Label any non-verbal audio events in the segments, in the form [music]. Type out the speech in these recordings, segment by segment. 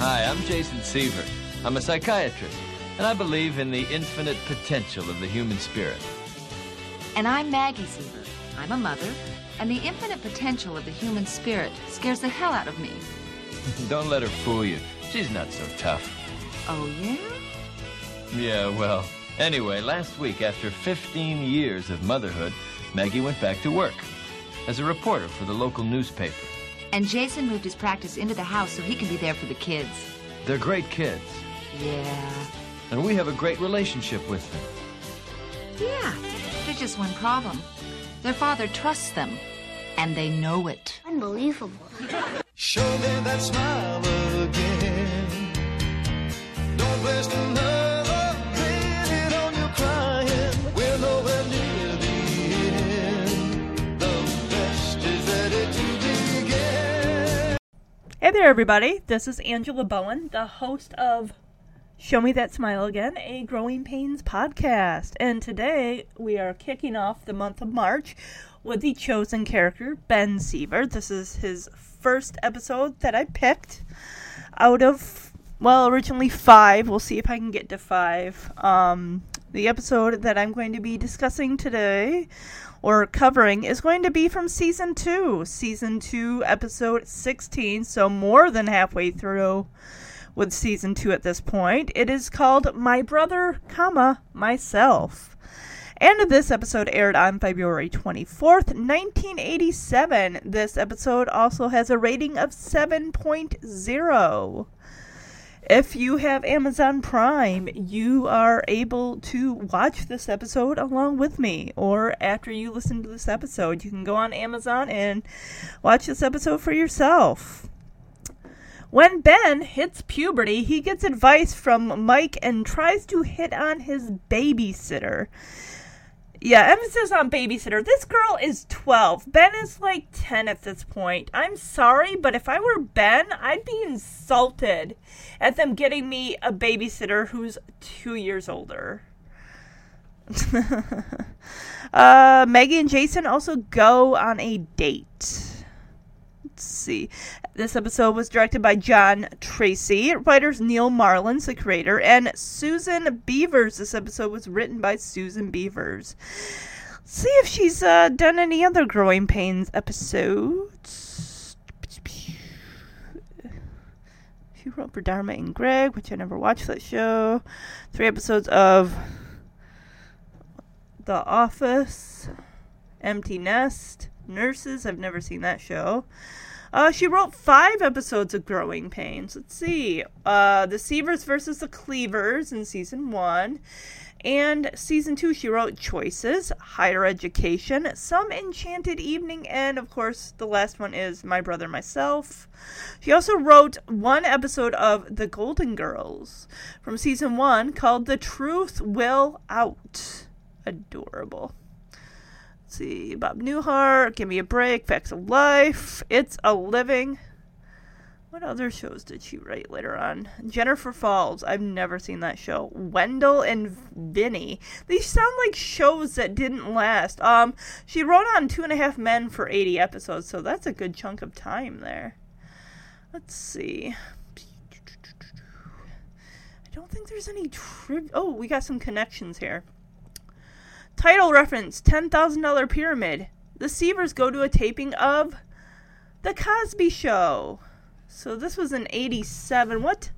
Hi, I'm Jason Seaver. I'm a psychiatrist, and I believe in the infinite potential of the human spirit. And I'm Maggie Seaver. I'm a mother, and the infinite potential of the human spirit scares the hell out of me. [laughs] Don't let her fool you. She's not so tough. Oh, yeah? Yeah, well, anyway, last week, after 15 years of motherhood, Maggie went back to work as a reporter for the local newspaper. And Jason moved his practice into the house so he can be there for the kids. They're great kids, Yeah. and we have a great relationship with them. Yeah. There's just one problem. Their father trusts them, and they know it. Unbelievable. Show me that smile again. Don't waste another Hey there, everybody. This is Angela Bowen, the host of Show Me That Smile Again, a Growing Pains podcast. And today we are kicking off the month of March with the chosen character, Ben Seaver. This is his first episode that I picked out of, well, originally five. We'll see if I can get to five. Um, the episode that I'm going to be discussing today or covering is going to be from season two, season two, episode 16, so more than halfway through with season two at this point. It is called My Brother, comma, Myself. And this episode aired on February 24th, 1987. This episode also has a rating of 7.0. If you have Amazon Prime, you are able to watch this episode along with me. Or after you listen to this episode, you can go on Amazon and watch this episode for yourself. When Ben hits puberty, he gets advice from Mike and tries to hit on his babysitter. Yeah, emphasis on babysitter. This girl is 12. Ben is like 10 at this point. I'm sorry, but if I were Ben, I'd be insulted at them getting me a babysitter who's two years older. [laughs] uh, Maggie and Jason also go on a date. Let's see. This episode was directed by John Tracy. Writers Neal Marlens, the creator, and Susan Beavers. This episode was written by Susan Beavers. Let's see if she's uh, done any other Growing Pains episodes. She wrote for Dharma and Greg, which I never watched that show. Three episodes of The Office, Empty Nest, Nurses. I've never seen that show. Uh, she wrote five episodes of Growing Pains. Let's see. Uh, the Seavers versus the Cleavers in season one. And season two, she wrote Choices, Higher Education, Some Enchanted Evening, and of course, the last one is My Brother Myself. She also wrote one episode of The Golden Girls from season one called The Truth Will Out. Adorable. Let's see, Bob Newhart, Give Me a Break, Facts of Life, It's a Living. What other shows did she write later on? Jennifer Falls. I've never seen that show. Wendell and Vinnie. These sound like shows that didn't last. Um, she wrote on Two and a Half Men for 80 episodes, so that's a good chunk of time there. Let's see. I don't think there's any triv. Oh, we got some connections here. Title reference $10,000 Pyramid. The Seavers go to a taping of The Cosby Show. So this was in 87. What?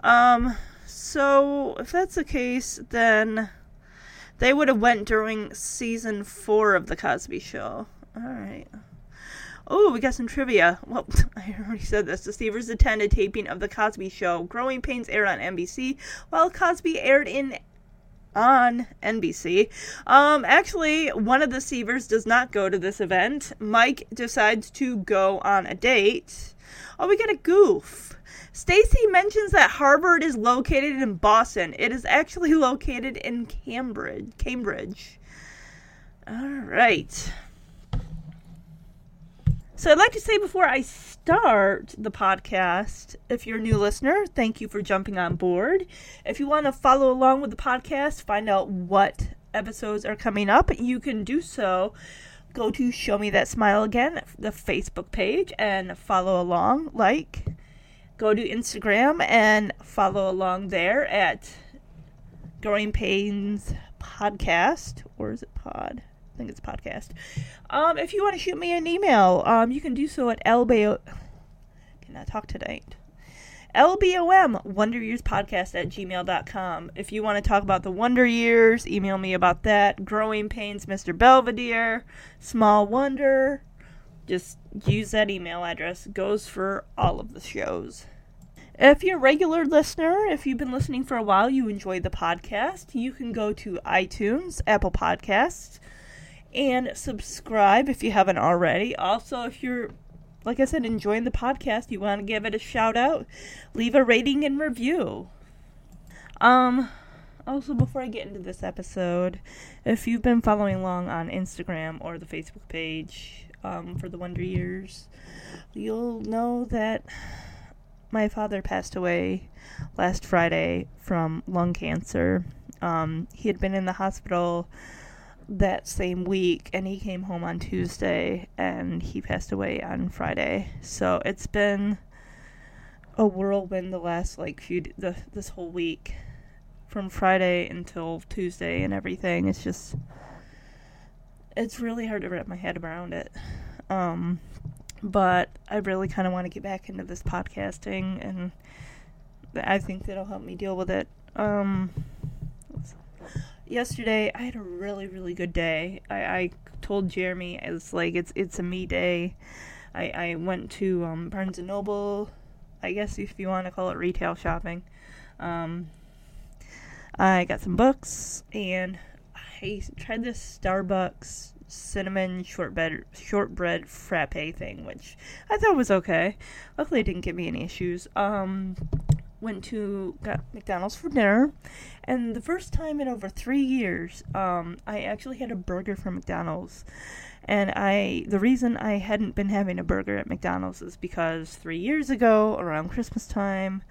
Um, so if that's the case, then they would have went during season four of The Cosby Show. All right. Oh, we got some trivia. Well, [laughs] I already said this. The Seavers attended taping of The Cosby Show. Growing Pains aired on NBC, while Cosby aired in on NBC. Um, actually, one of the Seavers does not go to this event. Mike decides to go on a date. Oh, we get a goof. Stacy mentions that Harvard is located in Boston. It is actually located in Cambridge. Cambridge. All right. So I'd like to say before I start the podcast, if you're a new listener, thank you for jumping on board. If you want to follow along with the podcast, find out what episodes are coming up, you can do so. Go to Show Me That Smile Again, the Facebook page, and follow along, like, go to Instagram and follow along there at Growing Pains Podcast. Or is it pod? I think it's podcast. Um, if you want to shoot me an email, um, you can do so at lbo. Cannot talk tonight. LBOM, Wonder Years Podcast at gmail.com. If you want to talk about the Wonder Years, email me about that. Growing Pains, Mr. Belvedere, Small Wonder. Just use that email address. It goes for all of the shows. If you're a regular listener, if you've been listening for a while, you enjoy the podcast, you can go to iTunes, Apple Podcasts, and subscribe if you haven't already. Also, if you're like I said, enjoying the podcast, you want to give it a shout out, leave a rating and review. Um, also, before I get into this episode, if you've been following along on Instagram or the Facebook page um, for the Wonder Years, you'll know that my father passed away last Friday from lung cancer. Um, he had been in the hospital that same week and he came home on Tuesday and he passed away on Friday. So it's been a whirlwind the last like few the this whole week from Friday until Tuesday and everything. It's just it's really hard to wrap my head around it. Um but I really kind of want to get back into this podcasting and I think that'll help me deal with it. Um yesterday I had a really really good day. I, I told Jeremy it's like it's it's a me day. I, I went to um, Barnes and Noble, I guess if you want to call it retail shopping. Um, I got some books and I tried this Starbucks cinnamon shortbread shortbread frappe thing, which I thought was okay. Luckily, it didn't give me any issues. Um, went to got McDonald's for dinner, and the first time in over three years, um, I actually had a burger from McDonald's. And I, the reason I hadn't been having a burger at McDonald's is because three years ago, around Christmas time,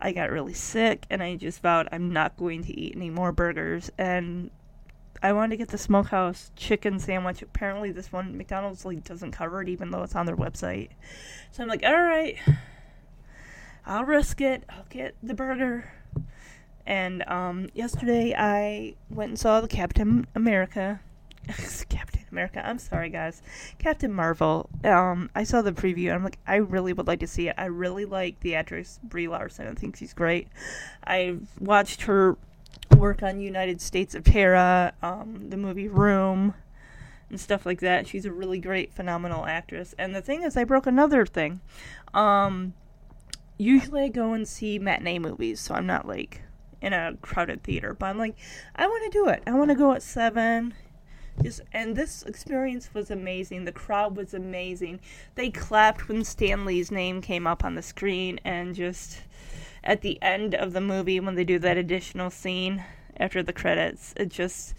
I got really sick, and I just vowed I'm not going to eat any more burgers. And I wanted to get the smokehouse chicken sandwich. Apparently, this one McDonald's like doesn't cover it, even though it's on their website. So I'm like, all right, I'll risk it. I'll get the burger. And um, yesterday I went and saw the Captain America. [laughs] Captain America. I'm sorry, guys. Captain Marvel. Um, I saw the preview. I'm like, I really would like to see it. I really like the actress Brie Larson. I think she's great. I've watched her work on United States of Tara, um, the movie Room, and stuff like that. She's a really great, phenomenal actress. And the thing is, I broke another thing. Um, usually I go and see matinee movies, so I'm not like in a crowded theater. But I'm like, I want to do it. I want to go at seven. Just and this experience was amazing. The crowd was amazing. They clapped when Stan Lee's name came up on the screen, and just at the end of the movie when they do that additional scene after the credits, it just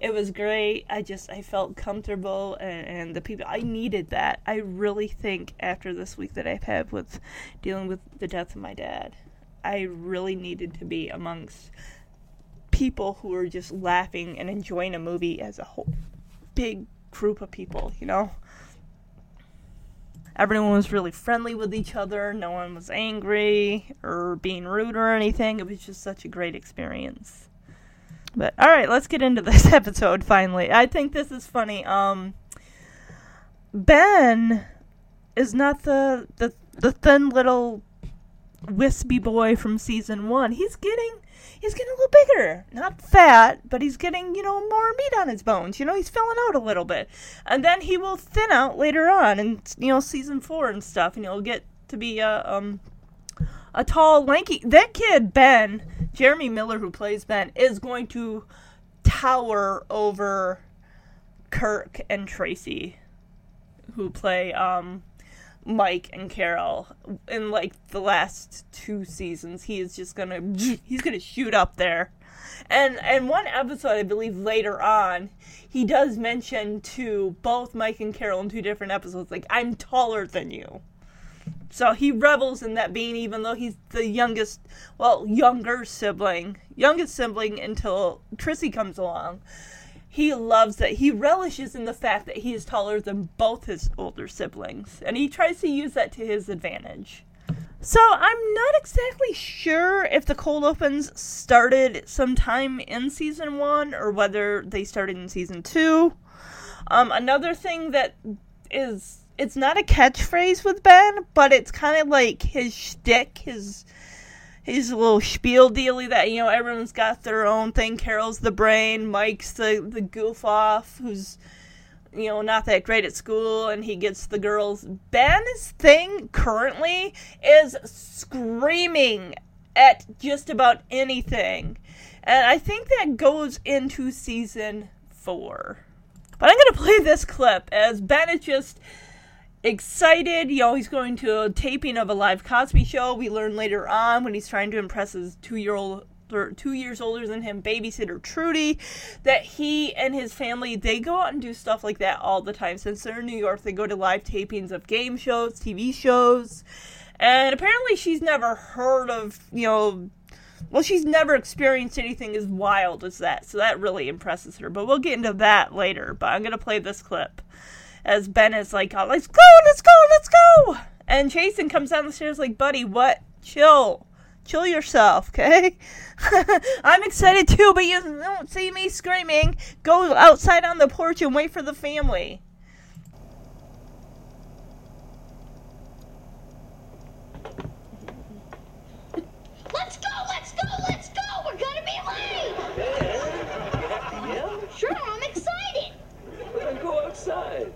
it was great. I just I felt comfortable and, and, the people I needed that. I really think after this week that I've had with dealing with the death of my dad, I really needed to be amongst people who are just laughing and enjoying a movie as a whole big group of people, you know. Everyone was really friendly with each other. No one was angry or being rude or anything. It was just such a great experience. But all right, let's get into this [laughs] episode finally. I think this is funny. Um Ben is not the the the thin little wispy boy from season 1. He's getting he's getting a little bigger. Not fat, but he's getting, you know, more meat on his bones. You know, he's filling out a little bit. And then he will thin out later on in, you know, season 4 and stuff and he'll get to be a um a tall lanky that kid Ben Jeremy Miller, who plays Ben, is going to tower over Kirk and Tracey, who play um, Mike and Carol. In like the last two seasons, he is just gonna [sniffs] he's gonna shoot up there. And and one episode, I believe later on, he does mention to both Mike and Carol in two different episodes, like I'm taller than you. So he revels in that being, even though he's the youngest, well, younger sibling, youngest sibling until Chrissy comes along. He loves that. He relishes in the fact that he is taller than both his older siblings, and he tries to use that to his advantage. So I'm not exactly sure if the cold opens started sometime in season one or whether they started in season two. Um, another thing that is it's not a catchphrase with Ben, but it's kind of like his shtick, his his little spiel dealy that you know everyone's got their own thing. Carol's the brain, Mike's the the goof off who's you know not that great at school, and he gets the girls. Ben's thing currently is screaming at just about anything, and I think that goes into season four. But I'm gonna play this clip as Ben is just excited. You know, he's going to a taping of a live Cosby show. We learn later on when he's trying to impress his two year old two years older than him babysitter Trudy that he and his family they go out and do stuff like that all the time. Since they're in New York they go to live tapings of game shows TV shows. And apparently she's never heard of you know well she's never experienced anything as wild as that. So that really impresses her. But we'll get into that later. But I'm gonna play this clip as Ben is like, oh, let's go, let's go, let's go. And Jason comes down the stairs like, buddy, what? Chill. Chill yourself, okay? [laughs] I'm excited too, but you don't see me screaming. Go outside on the porch and wait for the family. Let's go, let's go, let's go! We're gonna be late! You have to yell? Sure, I'm excited! Then go outside.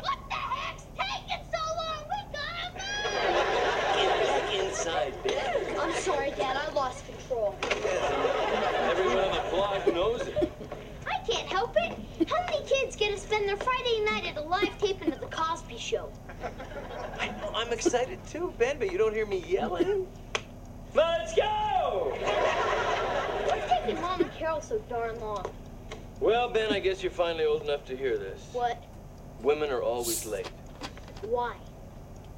What the heck's taking so long? We gotta Get back inside, Ben. move! I'm sorry, Dad, I lost control. Everyone on the block knows it. I can't help it. How many kids get to spend their Friday night at a live taping of The Cosby Show? I know, I'm excited too, Ben, but you don't hear me yelling. Let's go! What's taking Mom and Carol so darn long? Well, Ben, I guess you're finally old enough to hear this. What? Women are always late. Why?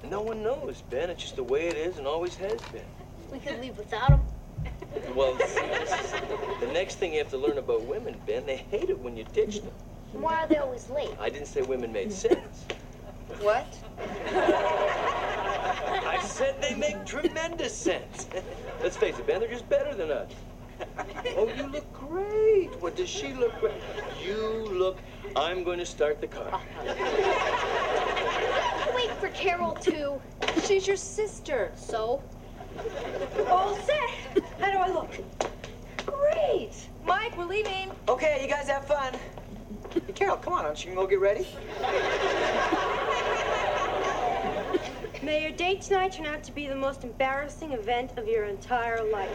No one knows, Ben. It's just the way it is and always has been. We could leave without them. Well, see, is [laughs] the next thing you have to learn about women, Ben. They hate it when you ditch them. Why are they always late? I didn't say women made sense. What? I said they make tremendous sense. Let's face it, Ben, they're just better than us. Oh, you look great. What does she look great? You look. I'm going to start the car. Wait for Carol too. She's your sister. So? All set. How do I look? Great. Mike, we're leaving. Okay, you guys have fun. Hey, Carol, come on, aren't you gonna go get ready? May your date tonight turn out to be the most embarrassing event of your entire life.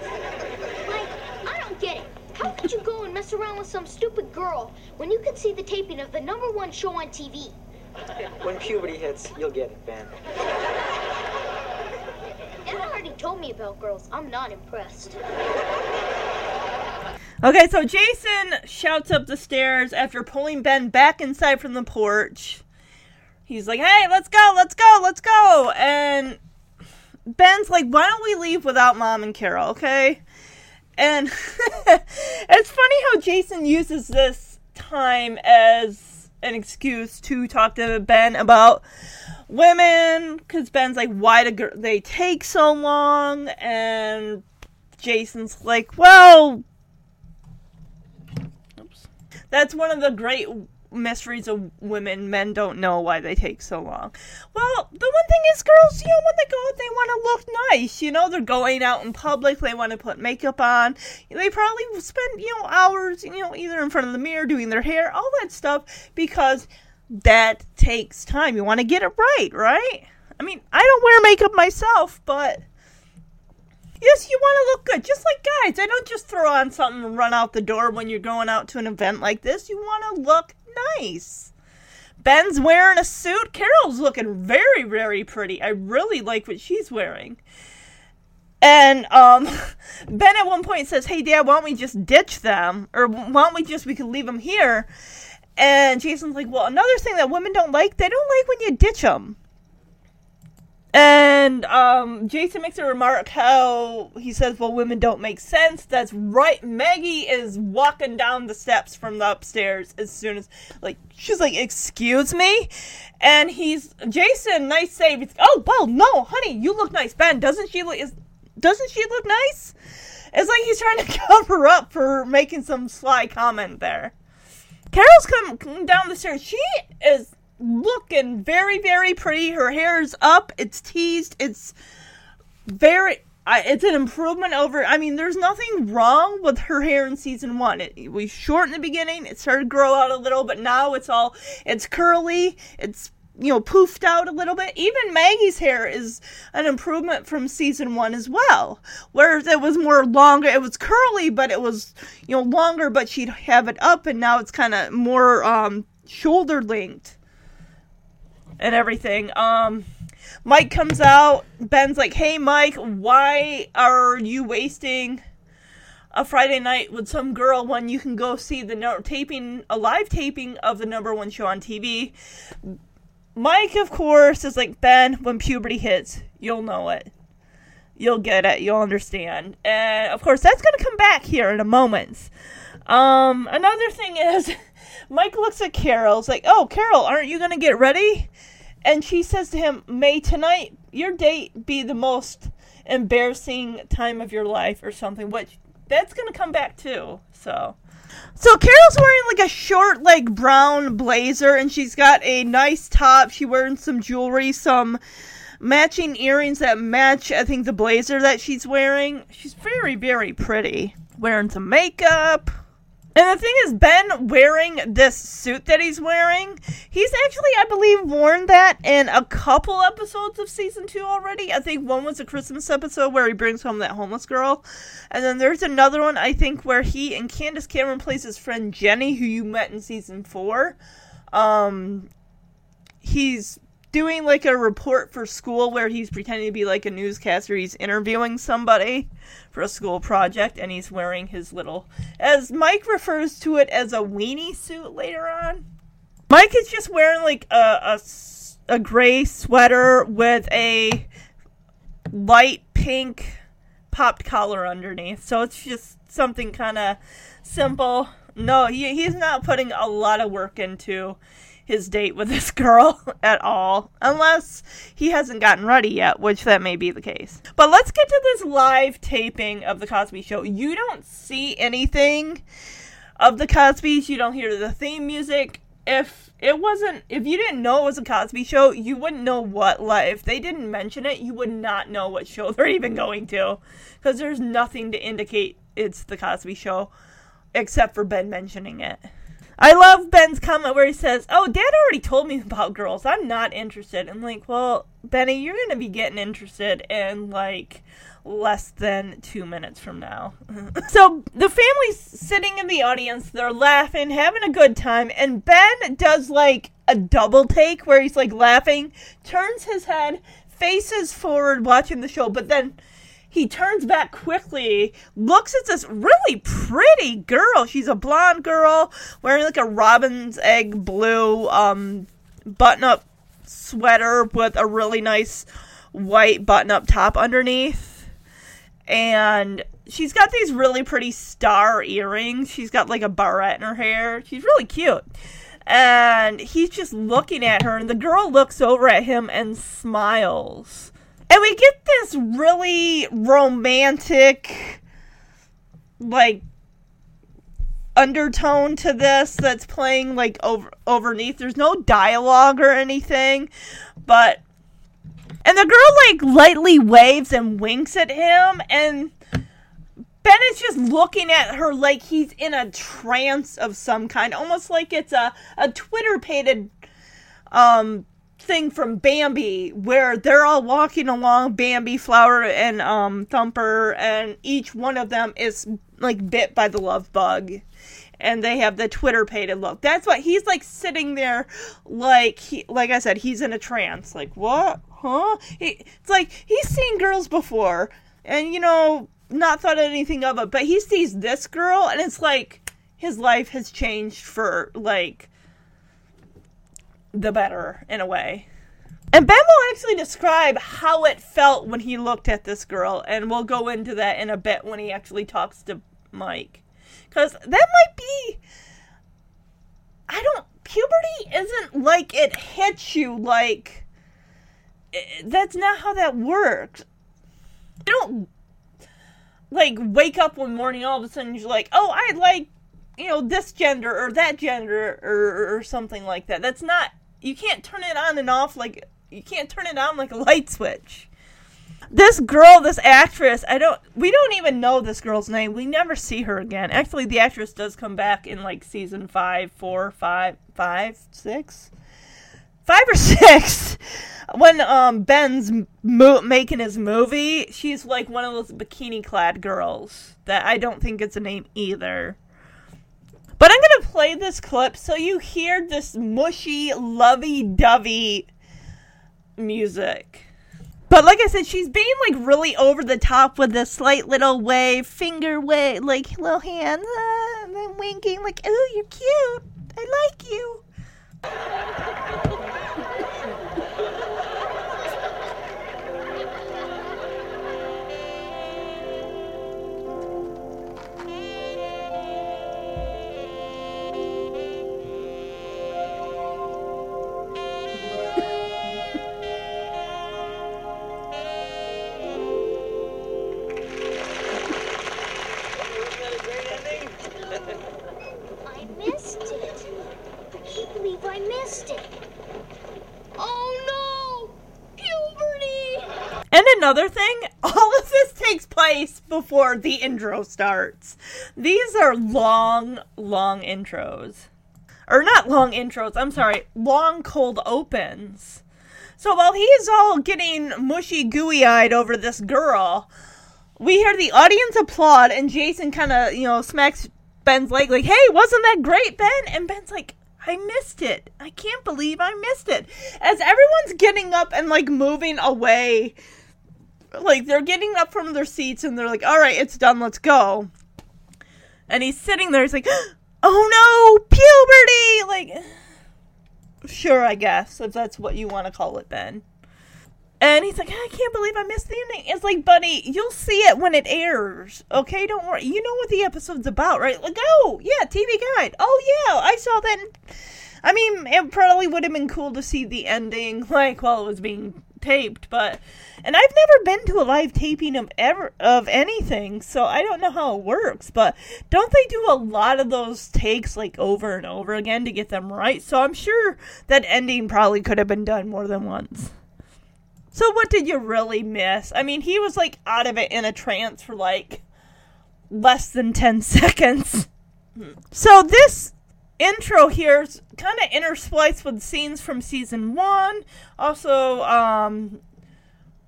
Mike, I don't get it. How could you go and mess around with some stupid girl when you could see the taping of the number one show on TV? When puberty hits, you'll get it, Ben. Dad already told me about girls. I'm not impressed. Okay, so Jason shouts up the stairs after pulling Ben back inside from the porch. He's like, hey, let's go, let's go, let's go. And Ben's like, why don't we leave without mom and Carol, okay? And [laughs] it's funny how Jason uses this time as an excuse to talk to Ben about women because Ben's like, why do they take so long? And Jason's like, well. That's one of the great mysteries of women. Men don't know why they take so long. Well, the one thing is, girls, you know, when they go out, they want to look nice. You know, they're going out in public, they want to put makeup on. They probably spend, you know, hours, you know, either in front of the mirror doing their hair, all that stuff, because that takes time. You want to get it right, right? I mean, I don't wear makeup myself, but yes, you want to look good. Just like guys, I don't just throw on something and run out the door when you're going out to an event like this. You want to look nice. Ben's wearing a suit. Carol's looking very, very pretty. I really like what she's wearing. And um, [laughs] Ben at one point says, "Hey, Dad, why don't we just ditch them, or why don't we just we could leave them here?" And Jason's like, "Well, another thing that women don't like, they don't like when you ditch them." And um, Jason makes a remark how he says, Well, women don't make sense. That's right. Maggie is walking down the steps from the upstairs as soon as, like, she's like, Excuse me? And he's, Jason, nice save. He's, oh, well, no, honey, you look nice. Ben, doesn't she look, is, doesn't she look nice? It's like he's trying to [laughs] cover up for making some sly comment there. Carol's come down the stairs. She is looking very, very pretty. Her hair is up. It's teased. It's very. I, it's an improvement over. I mean, there's nothing wrong with her hair in season one. It was short in the beginning. It started to grow out a little, but now it's all. It's curly. It's you know poofed out a little bit. Even Maggie's hair is an improvement from season one as well, whereas it was more longer. It was curly, but it was you know longer, but she'd have it up, and now it's kind of more um, shoulder length and everything. Um, Mike comes out. Ben's like, "Hey, Mike, why are you wasting a Friday night with some girl when you can go see the no- taping, a live taping of the number one show on TV?" Mike, of course, is like, "Ben, when puberty hits, you'll know it." You'll get it. You'll understand. And of course, that's to come back here in a moment. Um, another thing is, [laughs] Mike looks at Carol. It's like, oh, Carol, aren't you to get ready? And she says to him, May tonight your date be the most embarrassing time of your life or something, which that's going to come back too. So. So Carol's wearing like a short, like brown blazer, and she's got a nice top. She's wearing some jewelry, some matching earrings that match, I think, the blazer that she's wearing. She's very, very pretty. Wearing some makeup. And the thing is, Ben wearing this suit that he's wearing, he's actually, I believe, worn that in a couple episodes of season two already. I think one was a Christmas episode where he brings home that homeless girl. And then there's another one, I think, where he and Candace Cameron plays his friend Jenny, who you met in season four. Um, he's doing like a report for school where he's pretending to be like a newscaster. He's interviewing somebody for a school project and he's wearing his little, as Mike refers to it as a weenie suit later on. Mike is just wearing like a, a, a gray sweater with a light pink popped collar underneath. So it's just something kind of simple. No, he, he's not putting a lot of work into his date with this [laughs] girl at all, unless he hasn't gotten ready yet, which that may be the case. But let's get to this live taping of The Cosby Show. You don't see anything of The Cosby's, you don't hear the theme music. If it wasn't, if you didn't know it was a Cosby show, you wouldn't know what live. If they didn't mention it, you would not know what show they're even going to. Because there's nothing to indicate it's The Cosby Show, except for Ben mentioning it. I love Ben's comment where he says, "Oh, Dad already told me about girls. I'm not interested." I'm like, "Well, Benny, you're gonna be getting interested in like less than two minutes from now." [laughs] so the family's sitting in the audience. They're laughing, having a good time, and Ben does like a double take where he's like laughing, turns his head, faces forward, watching the show, but then he turns back quickly, looks at this really pretty girl. She's a blonde girl wearing like a robin's egg blue um, button up sweater with a really nice white button up top underneath. And she's got these really pretty star earrings. She's got like a barrette in her hair. She's really cute. And he's just looking at her, and the girl looks over at him and smiles and we get this really romantic, like, undertone to this that's playing like over overneath. There's no dialogue or anything, but and the girl like lightly waves and winks at him and Ben is just looking at her like he's in a trance of some kind, almost like it's a, a twitterpated um thing from Bambi where they're all walking along Bambi, Flower, and um, Thumper, and each one of them is like bit by the love bug. And they have the twitterpated look. That's what he's like sitting there, like he, like I said, he's in a trance. Like what? Huh? He, it's like he's seen girls before, and you know, not thought anything of it. But he sees this girl, and it's like his life has changed for like the better in a way. And Ben will actually describe how it felt when he looked at this girl, and we'll go into that in a bit when he actually talks to Mike. Because that might be. I don't. Puberty isn't like it hits you like. That's not how that works. You don't. Like, wake up one morning, all of a sudden you're like, oh, I like, you know, this gender or that gender or, or something like that. That's not. You can't turn it on and off like. You can't turn it on like a light switch this girl, this actress, I don't, we don't even know this girl's name. We never see her again. Actually, the actress does come back in like season five, four, five, five, six, five or [laughs] six. When um Ben's mo- making his movie, she's like one of those bikini-clad girls that I don't think it's a name either. But I'm gonna play this clip so you hear this mushy, lovey-dovey music. But like I said, she's being like really over the top with this slight little wave, finger wave, like little hand, uh, and then winking, like, "Oh, you're cute. I like you." [laughs] another thing, [laughs] all of this takes place before the intro starts. These are long, long intros. Or not long intros, I'm sorry, long cold opens. So while he's all getting mushy gooey eyed over this girl, we hear the audience applaud and Jason kind of, you know, smacks Ben's leg like, hey, wasn't that great, Ben? And Ben's like, I missed it. I can't believe I missed it. As everyone's getting up and like moving away, like they're getting up from their seats and they're like, all right, it's done, let's go. And he's sitting there, he's like, [gasps] oh no, puberty! Like, [sighs] sure, I guess, if that's what you want to call it, Ben. And he's like, I can't believe I missed the ending. It's like, buddy, you'll see it when it airs. Okay, don't worry. You know what the episode's about, right? Like, oh, yeah, TV Guide. Oh, yeah, I saw that. I mean, it probably would have been cool to see the ending, [laughs] like, while it was being taped, but. And I've never been to a live taping of ever of anything, so I don't know how it works. But don't they do a lot of those takes like over and over again to get them right? So I'm sure that ending probably could have been done more than once. So what did you really miss? I mean, he was like out of it in a trance for like less than 10 [laughs] seconds. So this intro here is kind of interspliced with scenes from season 1, also um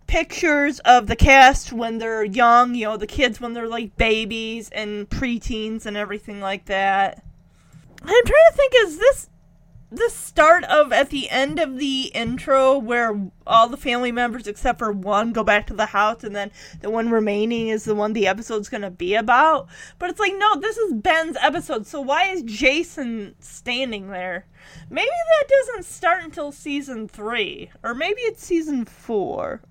pictures of the cast when they're young, you know, the kids when they're like babies and preteens and everything like that. I'm trying to think is this the start of at the end of the intro where all the family members except for one go back to the house and then the one remaining is the one the episode's going to be about. But it's like no this is ben's episode so why is jason standing there? Maybe that doesn't start until season three or maybe it's season four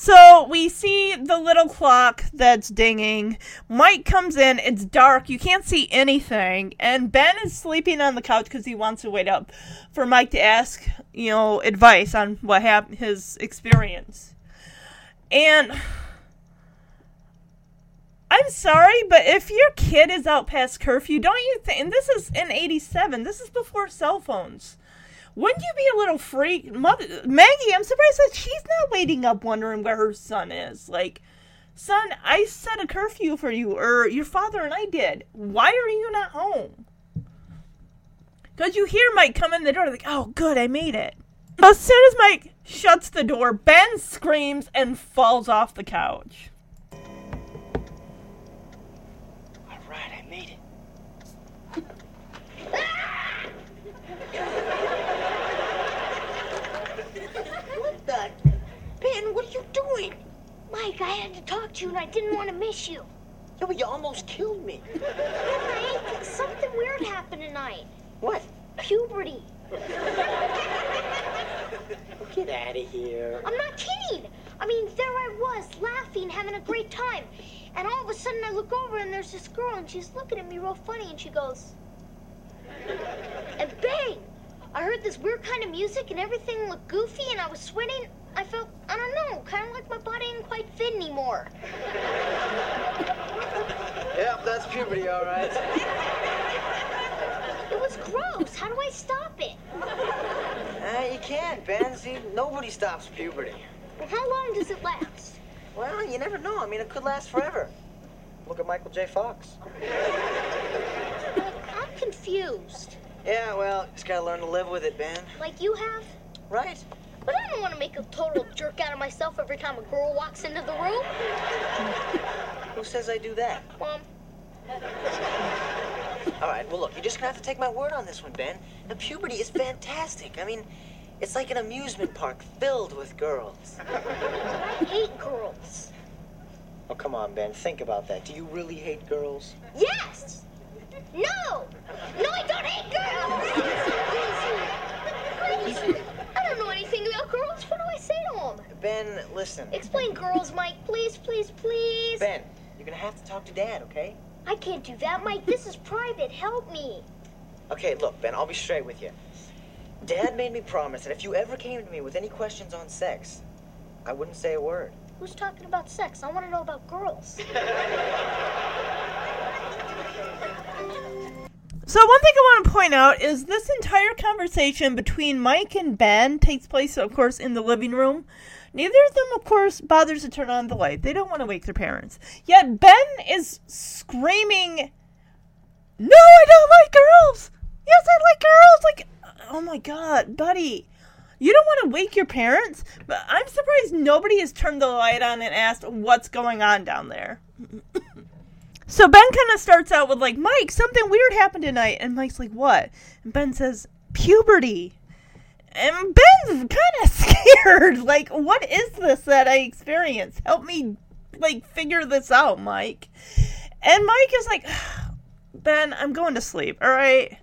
so we see the little clock that's dinging. Mike comes in. It's dark. You can't see anything. And Ben is sleeping on the couch because he wants to wait up for Mike to ask, you know, advice on what happened, his experience. And I'm sorry, but if your kid is out past curfew, don't you think? And this is in '87. This is before cell phones. Wouldn't you be a little freak, mother Maggie? I'm surprised that she's not waiting up wondering where her son is. Like, son, I set a curfew for you, or your father and I did. Why are you not home? Because you hear Mike come in the door, like, oh, good, I made it. As soon as Mike shuts the door, Ben screams and falls off the couch. All right, I made it. what the? Ben, what are you doing? Mike, I had to talk to you and I didn't want to miss you. Yeah, but you almost killed me. [laughs] Frank, something weird happened tonight. What? Puberty. Get out of here. I'm not kidding. I mean, there I was, laughing, having a great time. And all of a sudden I look over and there's this girl and she's looking at me real funny and she goes, and bang! I heard this weird kind of music and everything looked goofy and I was sweating. I felt, I don't know, kind of like my body didn't quite fit anymore. Yep, that's puberty, all right. It was gross. How do I stop it? Uh, you can't, Ben. See, nobody stops puberty. Well, how long does it last? Well, you never know. I mean, it could last forever. Look at Michael J. Fox. I'm confused. Yeah, well, just gotta learn to live with it, Ben. Like you have? Right? But I don't want to make a total jerk out of myself every time a girl walks into the room. [laughs] Who says I do that? Mom, All right, well, look, you're just gonna have to take my word on this one, Ben. The puberty is fantastic. I mean, it's like an amusement park filled with girls. I hate girls. Oh, come on, Ben. Think about that. Do you really hate girls? Yes! No! No, I don't hate girls! I don't know anything about girls. What do I say to them? Ben, listen. Explain girls, Mike. Please, please, please. Ben, you're gonna have to talk to Dad, okay? I can't do that, Mike. This is private. Help me. Okay, look, Ben, I'll be straight with you. Dad made me promise that if you ever came to me with any questions on sex, I wouldn't say a word. Who's talking about sex? I want to know about girls. [laughs] So one thing I want to point out is this entire conversation between Mike and Ben takes place, of course, in the living room. Neither of them, of course, bothers to turn on the light. They don't want to wake their parents. Yet Ben is screaming, "No, I don't like girls. Yes, I like girls." Like, oh my god, buddy. You don't want to wake your parents, but I'm surprised nobody has turned the light on and asked what's going on down there. [laughs] So Ben kind of starts out with like, Mike, something weird happened tonight, and Mike's like, what? And Ben says, puberty. And Ben's kind of [laughs] scared. Like, what is this that I experience? Help me, like, figure this out, Mike. And Mike is like, Ben, I'm going to sleep. All right.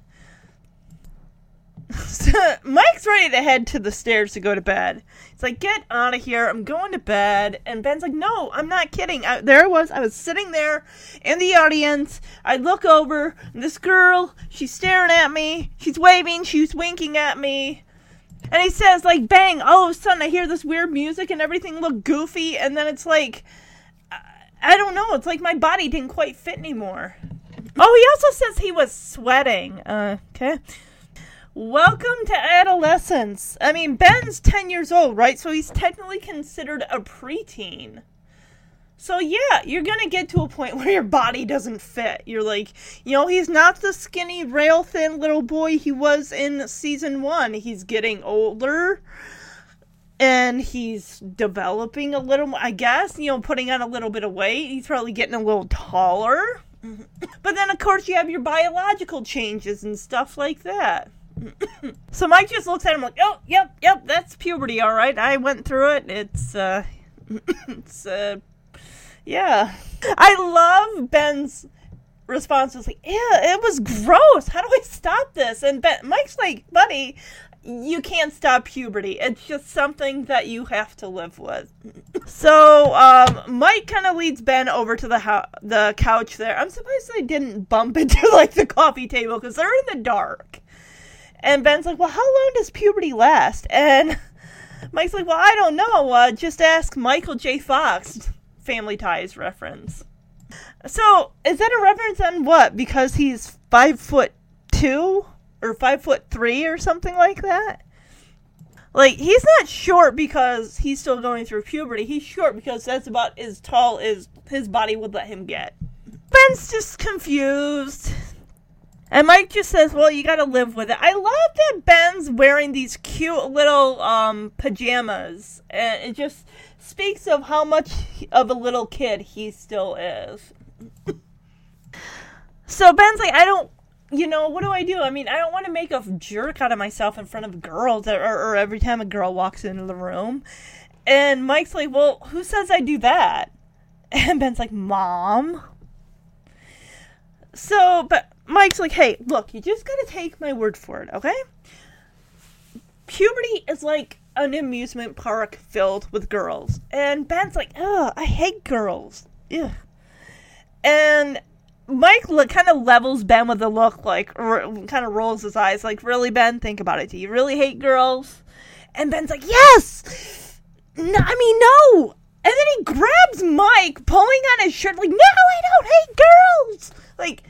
[laughs] So Mike's ready to head to the stairs to go to bed. He's like, "Get out of here! I'm going to bed." And Ben's like, "No, I'm not kidding. I, there I was. I was sitting there in the audience. I look over, and this girl, she's staring at me. She's waving. She's winking at me." And he says, like, bang! All of a sudden, I hear this weird music, and everything looked goofy. And then it's like, I, I don't know. It's like my body didn't quite fit anymore. Oh, he also says he was sweating. Uh, okay. Welcome to adolescence. I mean, Ben's 10 years old, right? So he's technically considered a preteen. So, yeah, you're going to get to a point [laughs] where your body doesn't fit. You're like, you know, he's not the skinny, rail thin little boy he was in season one. He's getting older and he's developing a little, I guess, you know, putting on a little bit of weight. He's probably getting a little taller. Mm-hmm. But then, of course, you have your biological changes and stuff like that. So Mike just looks at him like, "Oh, yep, yep, that's puberty, all right. I went through it. It's uh, [laughs] it's uh, yeah. I love Ben's response was like, "Yeah, it was gross. How do I stop this?" And Ben, Mike's like, "Buddy." You can't stop puberty. It's just something that you have to live with. [laughs] So um, Mike kind of leads Ben over to the ho- the couch there. I'm surprised they didn't bump [laughs] into like the coffee table because they're in the dark. And Ben's like, well, how long does puberty last? And [laughs] Mike's like, well, I don't know. Uh, just ask Michael J. Fox. Family Ties reference. So, is that a reference on what? Because he's five foot two? Or five foot three or something like that? Like, he's not short because he's still going through puberty. He's short because that's about as tall as his body would let him get. Ben's just confused. And Mike just says, "Well, you got to live with it." I love that Ben's wearing these cute little um, pajamas, and it just speaks of how much of a little kid he still is. [laughs] so Ben's like, "I don't, you know, what do I do? I mean, I don't want to make a jerk out of myself in front of girls, or, or every time a girl walks into the room." And Mike's like, "Well, who says I do that?" [laughs] And Ben's like, "Mom." So, but Mike's like, hey, look, you just gotta take my word for it, okay? Puberty is like an amusement park filled with girls. And Ben's like, ugh, I hate girls. Ugh. And Mike kind of levels Ben with a look, like, r- kind of rolls his eyes, like, really, Ben? Think about it. Do you really hate girls? And Ben's like, yes! No, I mean, no! And then he grabs Mike, pulling on his shirt, like, no, I don't hate girls! Like,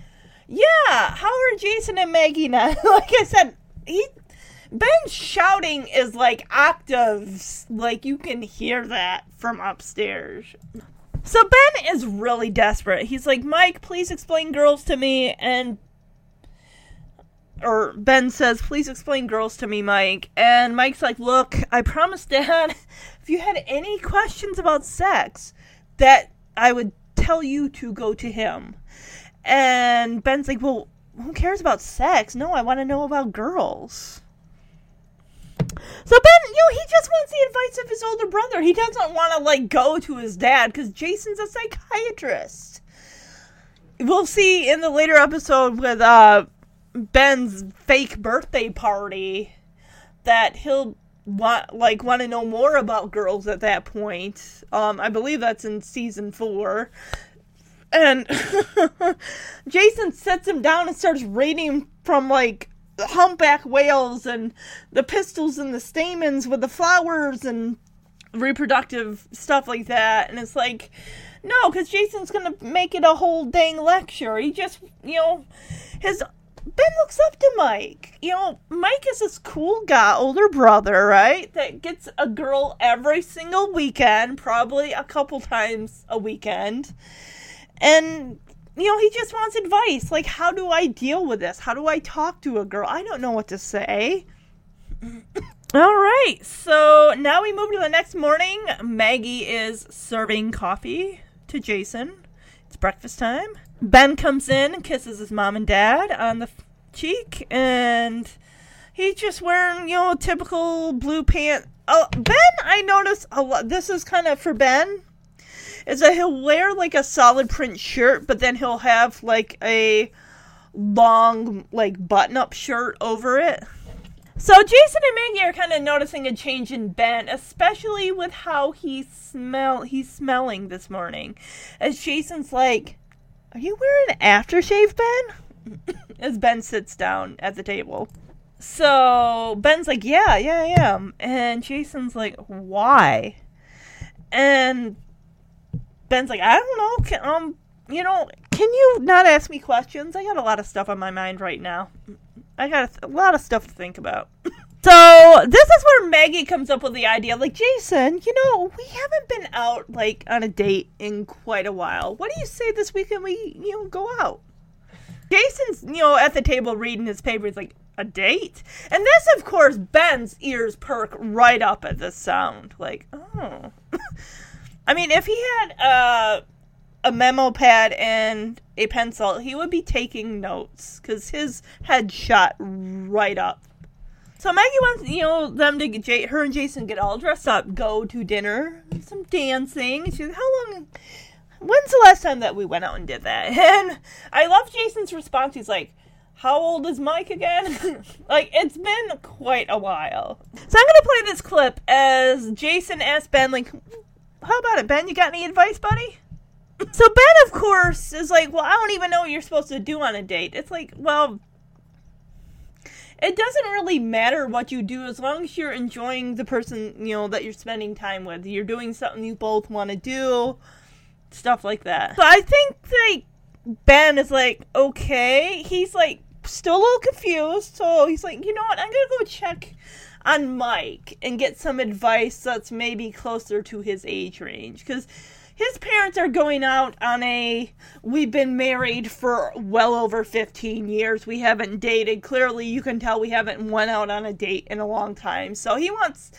yeah, how are Jason and Maggie now? [laughs] like I said, he Ben's shouting is like octaves, like you can hear that from upstairs. So Ben is really desperate. He's like, Mike, please explain girls to me. And, or Ben says, please explain girls to me, Mike. And Mike's like, look, I promised Dad, [laughs] if you had any questions about sex, that I would tell you to go to him. And Ben's like, well, who cares about sex? No, I want to know about girls. So Ben, you know, he just wants the advice of his older brother. He doesn't want to like go to his dad because Jason's a psychiatrist. We'll see in the later episode with uh, Ben's fake birthday party that he'll want like want to know more about girls at that point. Um, I believe that's in season four. And [laughs] Jason sets him down and starts reading from like humpback whales and the pistils and the stamens with the flowers and reproductive stuff like that. And it's like, no, because Jason's gonna make it a whole dang lecture. He just, you know, his Ben looks up to Mike. You know, Mike is this cool guy, older brother, right? That gets a girl every single weekend, probably a couple times a weekend. And you know, he just wants advice. Like, how do I deal with this? How do I talk to a girl? I don't know what to say. [coughs] All right, so now we move to the next morning. Maggie is serving coffee to Jason. It's breakfast time. Ben comes in and kisses his mom and dad on the cheek, and he's just wearing, you know, typical blue pants. Oh, Ben, I notice a lot. This is kind of for Ben is that he'll wear like a solid print shirt, but then he'll have like a long like button up shirt over it. So Jason and Maggie are kind of noticing a change in Ben, especially with how he smell he's smelling this morning. As Jason's like, "Are you wearing aftershave, Ben?" [laughs] As Ben sits down at the table. So Ben's like, "Yeah, yeah, I am," and Jason's like, "Why?" And Ben's like, I don't know. Can, um, you know, can you not ask me questions? I got a lot of stuff on my mind right now. I got a, th- a lot of stuff to think about. [laughs] so this is where Maggie comes up with the idea, like Jason, you know, we haven't been out like on a date in quite a while. What do you say this weekend we, you know, go out? Jason's, you know, at the table reading his paper. He's like, a date? And this, of course, Ben's ears perk right up at this sound. Like, oh. [laughs] I mean, if he had uh, a memo pad and a pencil, he would be taking notes because his head shot right up. So Maggie wants, you know, them to get her and Jason get all dressed up, go to dinner, some dancing. She's how long? When's the last time that we went out and did that? [laughs] And I love Jason's response. He's like, "How old is Mike again?" [laughs] like it's been quite a while. So I'm gonna play this clip as Jason asks Ben, like, how about it, Ben? You got any advice, buddy? So Ben, of course, is like, well, I don't even know what you're supposed to do on a date. It's like, well, it doesn't really matter what you do as long as you're enjoying the person, you know, that you're spending time with. You're doing something you both want to do, stuff like that. So I think like Ben is like, okay, he's like still a little confused. So he's like, you know what? I'm gonna go check on Mike and get some advice that's maybe closer to his age range because his parents are going out on a we've been married for well over 15 years we haven't dated clearly you can tell we haven't went out on a date in a long time so he wants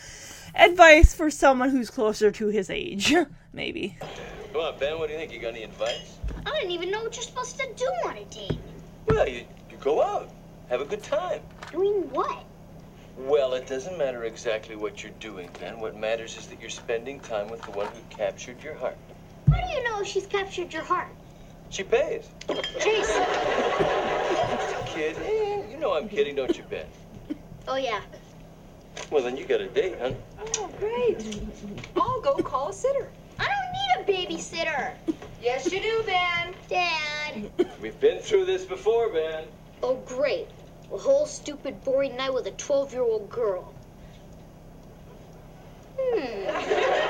advice for someone who's closer to his age [laughs] maybe Come on, Ben, what do you think? You got any advice? I didn't even know what you're supposed to do on a date. Well, you, you go out, have a good time. Doing what? Well, it doesn't matter exactly what you're doing, Ben. What matters is that you're spending time with the one who captured your heart. How do you know she's captured your heart? She pays. Jason. Kid, eh, you know I'm kidding, don't you, Ben? Oh, yeah. Well, then you got a date, huh? Oh, great. I'll go call a sitter. I don't need a babysitter. Yes, you do, Ben. Dad. We've been through this before, Ben. Oh, great. A whole stupid, boring night with a 12 year old girl. Hmm.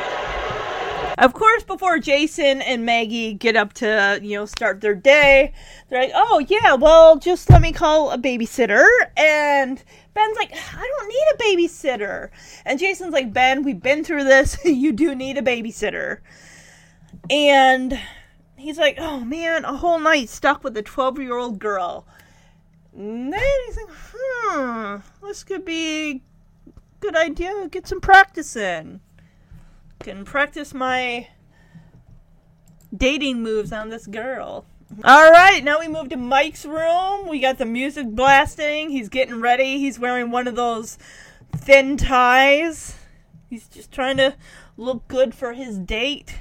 Of course, before Jason and Maggie get up to, you know, start their day, they're like, oh, yeah, well, just let me call a babysitter. And Ben's like, I don't need a babysitter. And Jason's like, Ben, we've been through this. [laughs] you do need a babysitter. And he's like, oh, man, a whole night stuck with a 12 year old girl. And then he's like, hmm, this could be a good idea. Get some practice in can practice my dating moves on this girl. All right, now we move to Mike's room. We got the music blasting. He's getting ready. He's wearing one of those thin ties. He's just trying to look good for his date.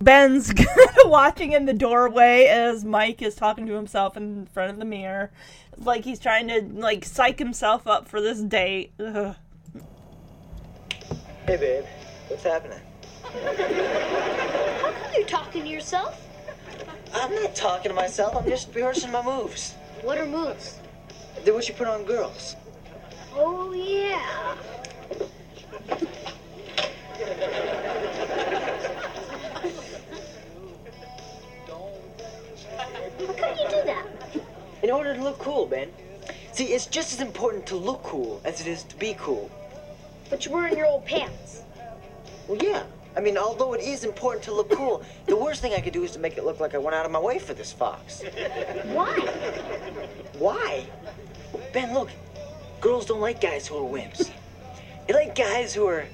Ben's [laughs] watching in the doorway as Mike is talking to himself in front of the mirror. Like he's trying to like psych himself up for this date. Ugh. Hey, babe. What's happening? How come you're talking to yourself? I'm not talking to myself. I'm just rehearsing my moves. What are moves? They're what you put on girls. Oh, yeah. How come you do that? In order to look cool, Ben. See, it's just as important to look cool as it is to be cool. But you're wearing your old pants. Well, yeah. I mean, although it is important to look cool, the worst thing I could do is to make it look like I went out of my way for this fox. Why? Why? Ben, look. Girls don't like guys who are wimps. They like guys who are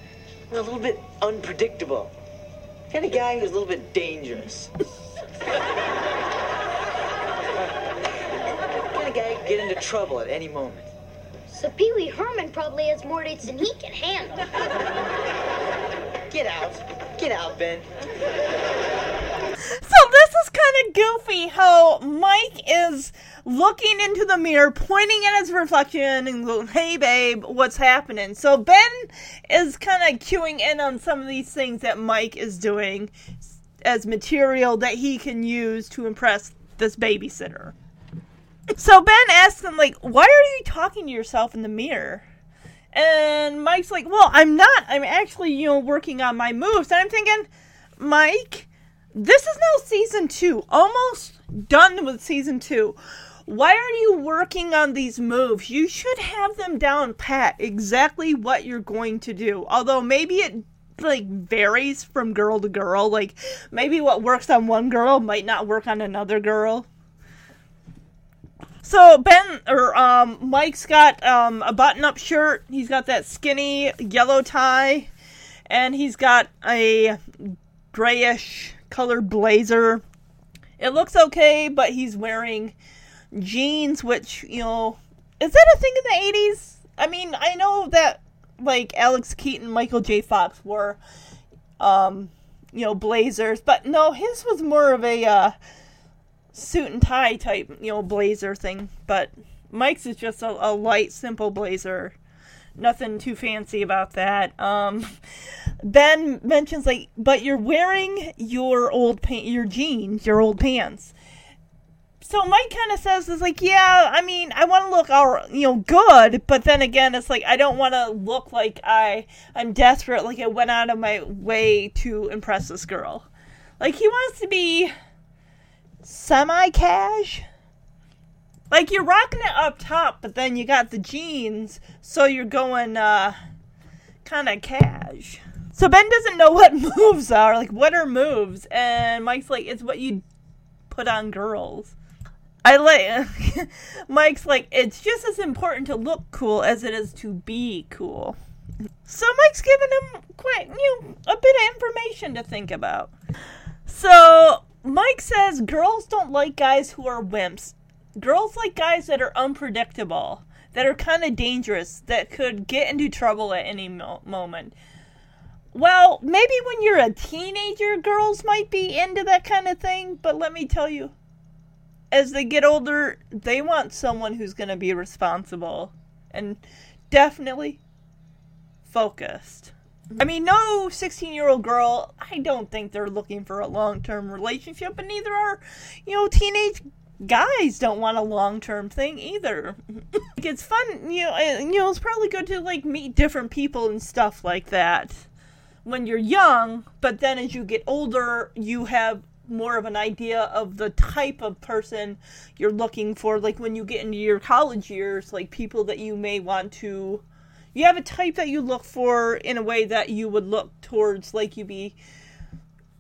a little bit unpredictable. Kind of guy who's a little bit dangerous. Kind of guy can get into trouble at any moment. So Pee Wee Herman probably has more dates than he can handle. Get out. Get out, Ben. So this is kind of goofy how Mike is looking into the mirror, pointing at his reflection and going, "Hey babe, what's happening?" So Ben is kind of cueing in on some of these things that Mike is doing as material that he can use to impress this babysitter. So Ben asks him like, "Why are you talking to yourself in the mirror?" And Mike's like, "Well, I'm not. I'm actually, you know, working on my moves." And I'm thinking, "Mike, this is now season 2, almost done with season 2. Why are you working on these moves? You should have them down pat exactly what you're going to do. Although maybe it like varies from girl to girl. Like maybe what works on one girl might not work on another girl. So Ben or um Mike's got um a button-up shirt. He's got that skinny yellow tie, and he's got a grayish colored blazer. It looks okay, but he's wearing jeans, which you know is that a thing in the eighties? I mean, I know that like Alex Keaton, Michael J. Fox wore um you know blazers, but no, his was more of a uh, suit and tie type, you know, blazer thing. But Mike's is just a, a light, simple blazer. Nothing too fancy about that. Um, [laughs] ben mentions like, but you're wearing your old pant, your jeans, your old pants. So Mike kind of says is like, yeah, I mean, I want to look all you know good, but then again, it's like I don't want to look like I I'm desperate, like I went out of my way to impress this girl. Like he wants to be semi cash. Like you're rocking it up top, but then you got the jeans, so you're going uh kind of cash. So Ben doesn't know [laughs] what moves are, like what are moves, and Mike's like, it's what you put on girls. I like [laughs] Mike's like, it's just as important to look cool as it is to be cool. So Mike's giving him quite, you know, a bit of information to think about. So Mike says girls don't like guys who are wimps. Girls like guys that are unpredictable, that are kind of dangerous, that could get into trouble at any mo- moment. Well, maybe when you're a teenager, girls might be into that kind of thing, but let me tell you, as they get older, they want someone who's going to be responsible and definitely focused. I mean, no 16 year old girl, I don't think they're looking for a long term relationship, and neither are, you know, teenage guys don't want a long term thing either. like, [laughs] it's fun, you know, you know, it's probably good to, like, meet different people and stuff like that when you're young, but then as you get older, you have more of an idea of the type of person you're looking for. Like when you get into your college years, like people that you may want to. You have a type that you look for in a way that you would look towards, like you'd be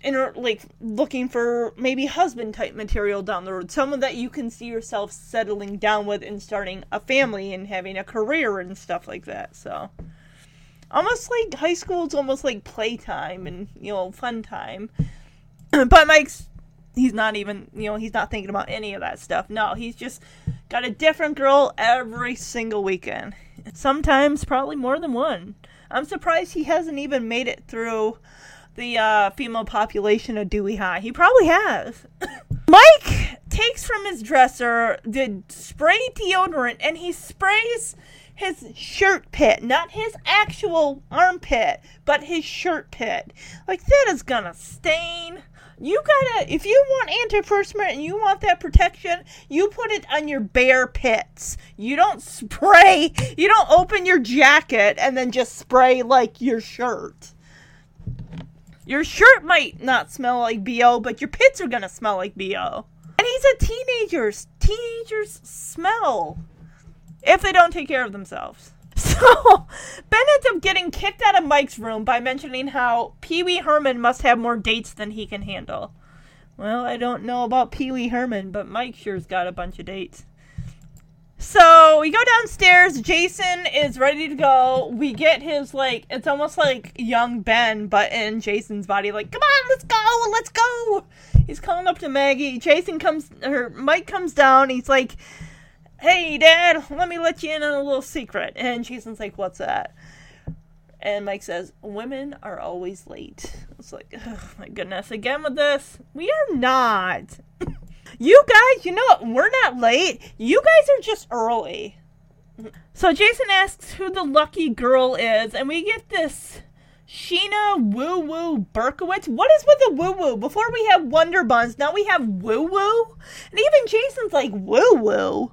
in like looking for maybe husband type material down the road. Someone that you can see yourself settling down with and starting a family and having a career and stuff like that so. Almost like high school is almost like playtime and you know fun time. [clears throat] But mike's he's not even you know he's not thinking about any of that stuff. No he's just got a different girl every single weekend sometimes probably more than one i'm surprised he hasn't even made it through the uh, female population of Dewey High. He probably has. [laughs] Mike takes from his dresser the spray deodorant and he sprays his shirt pit, not his actual armpit, but his shirt pit. Like that is gonna stain. You gotta, if you want antiperspirant and you want that protection, you put it on your bare pits. You don't [laughs] spray, you don't open your jacket and then just spray like your shirt. Your shirt might not smell like BO, but your pits are gonna smell like BO. And he's a teenager. Teenagers smell if they don't take care of themselves. [laughs] So, Ben ends up getting kicked out of Mike's room by mentioning how Pee Wee Herman must have more dates than he can handle. Well, I don't know about Pee Wee Herman, but Mike sure's got a bunch of dates. So we go downstairs. Jason is ready to go. We get his like it's almost like young Ben, but in Jason's body. Like, come on, let's go, let's go. He's calling up to Maggie. Jason comes, or Mike comes down. He's like, "Hey, Dad, let me let you in on a little secret." And Jason's like, "What's that?" And Mike says, "Women are always late." It's like, oh my goodness, again with this. We are not. [laughs] You guys, you know what? We're not late. You guys are just early. So Jason asks who the lucky girl is, and we get this Sheena Woo Woo Berkowitz. What is with the woo woo? Before we have Wonder Buns, now we have woo woo? And even Jason's like, woo woo?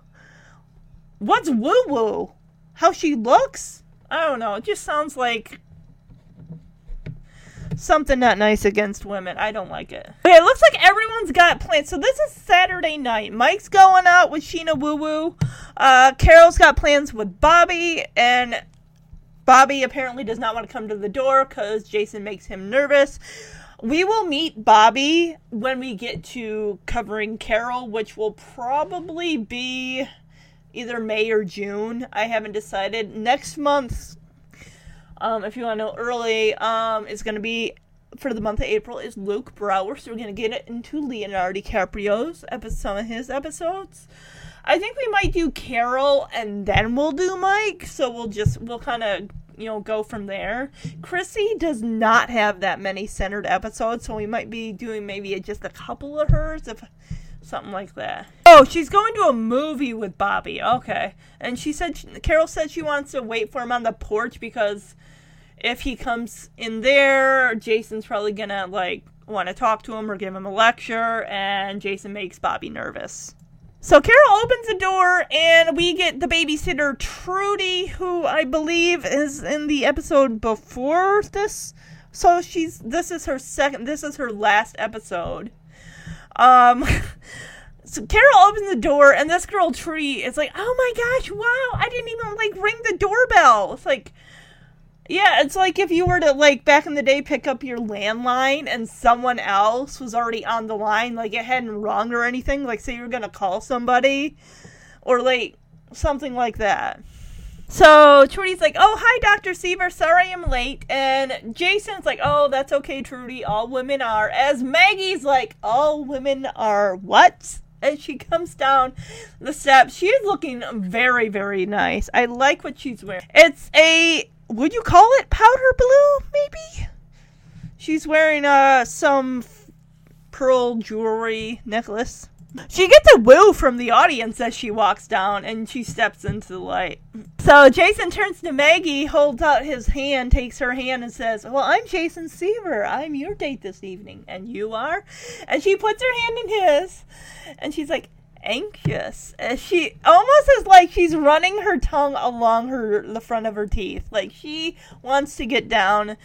What's woo woo? How she looks? I don't know. It just sounds like something not nice against women. I don't like it. Okay, it looks like everyone's got plans. So this is Saturday night. Mike's going out with Sheena Woo Woo. Uh, Carol's got plans with Bobby, and Bobby apparently does not want to come to the door because Jason makes him nervous. We will meet Bobby when we get to covering Carol, which will probably be either May or June. I haven't decided. Next month, um, if you want to know early, um, it's going to be for the month of April is Luke Brower. So we're going to get into Leonardo DiCaprio's episode, some of his episodes. I think we might do Carol and then we'll do Mike. So we'll just we'll kind of you know go from there. Chrissy does not have that many centered episodes, so we might be doing maybe just a couple of hers if something like that. Oh, she's going to a movie with Bobby. Okay, and she said Carol said she wants to wait for him on the porch because if he comes in there, Jason's probably gonna like want to talk to him or give him a lecture, and Jason makes Bobby nervous. So Carol opens the door, and we get the babysitter Trudy, who I believe is in the episode before this. So she's this is her second. This is her last episode. Um. [laughs] So Carol opens the door, and this girl Tree is like, "Oh my gosh, wow! I didn't even like ring the doorbell." It's like, yeah, it's like if you were to like back in the day pick up your landline and someone else was already on the line, like it hadn't rung or anything, like say you were gonna call somebody or like something like that. So Trudy's like, "Oh, hi, Doctor Seaver. Sorry I'm late." And Jason's like, "Oh, that's okay, Trudy. All women are." As Maggie's like, "All women are what?" As she comes down the steps, she is looking very, very nice. I like what she's wearing. It's a would you call it powder blue? Maybe. She's wearing uh some pearl jewelry necklace. She gets a woo from the audience as she walks down and she steps into the light. So Jason turns to Maggie, holds out his hand, takes her hand, and says, Well, I'm Jason Seaver. I'm your date this evening. And you are? And she puts her hand in his and she's like, anxious. She almost is like she's running her tongue along her the front of her teeth. Like she wants to get down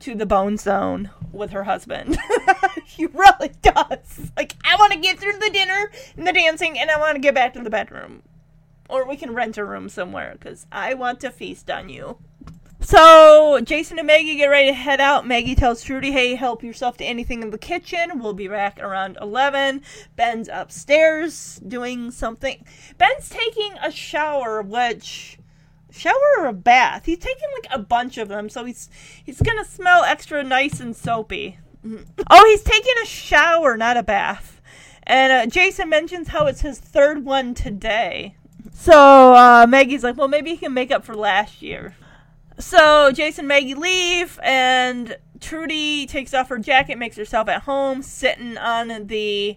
to the bone zone with her husband. [laughs] he really does. Like I want to get through the dinner and the dancing and I want to get back to the bedroom. Or we can rent a room somewhere cuz I want to feast on you. So Jason and Maggie get ready to head out. Maggie tells Trudy, "Hey, help yourself to anything in the kitchen. We'll be back around 11." Ben's upstairs doing something. Ben's taking a shower, which shower or a bath? He's taking like a bunch of them, so he's he's gonna smell extra nice and soapy. Oh, he's taking a shower, not a bath. And uh, Jason mentions how it's his third one today. So uh, Maggie's like, well, maybe he can make up for last year. So Jason and Maggie leave, and Trudy takes off her jacket, makes herself at home, sitting on the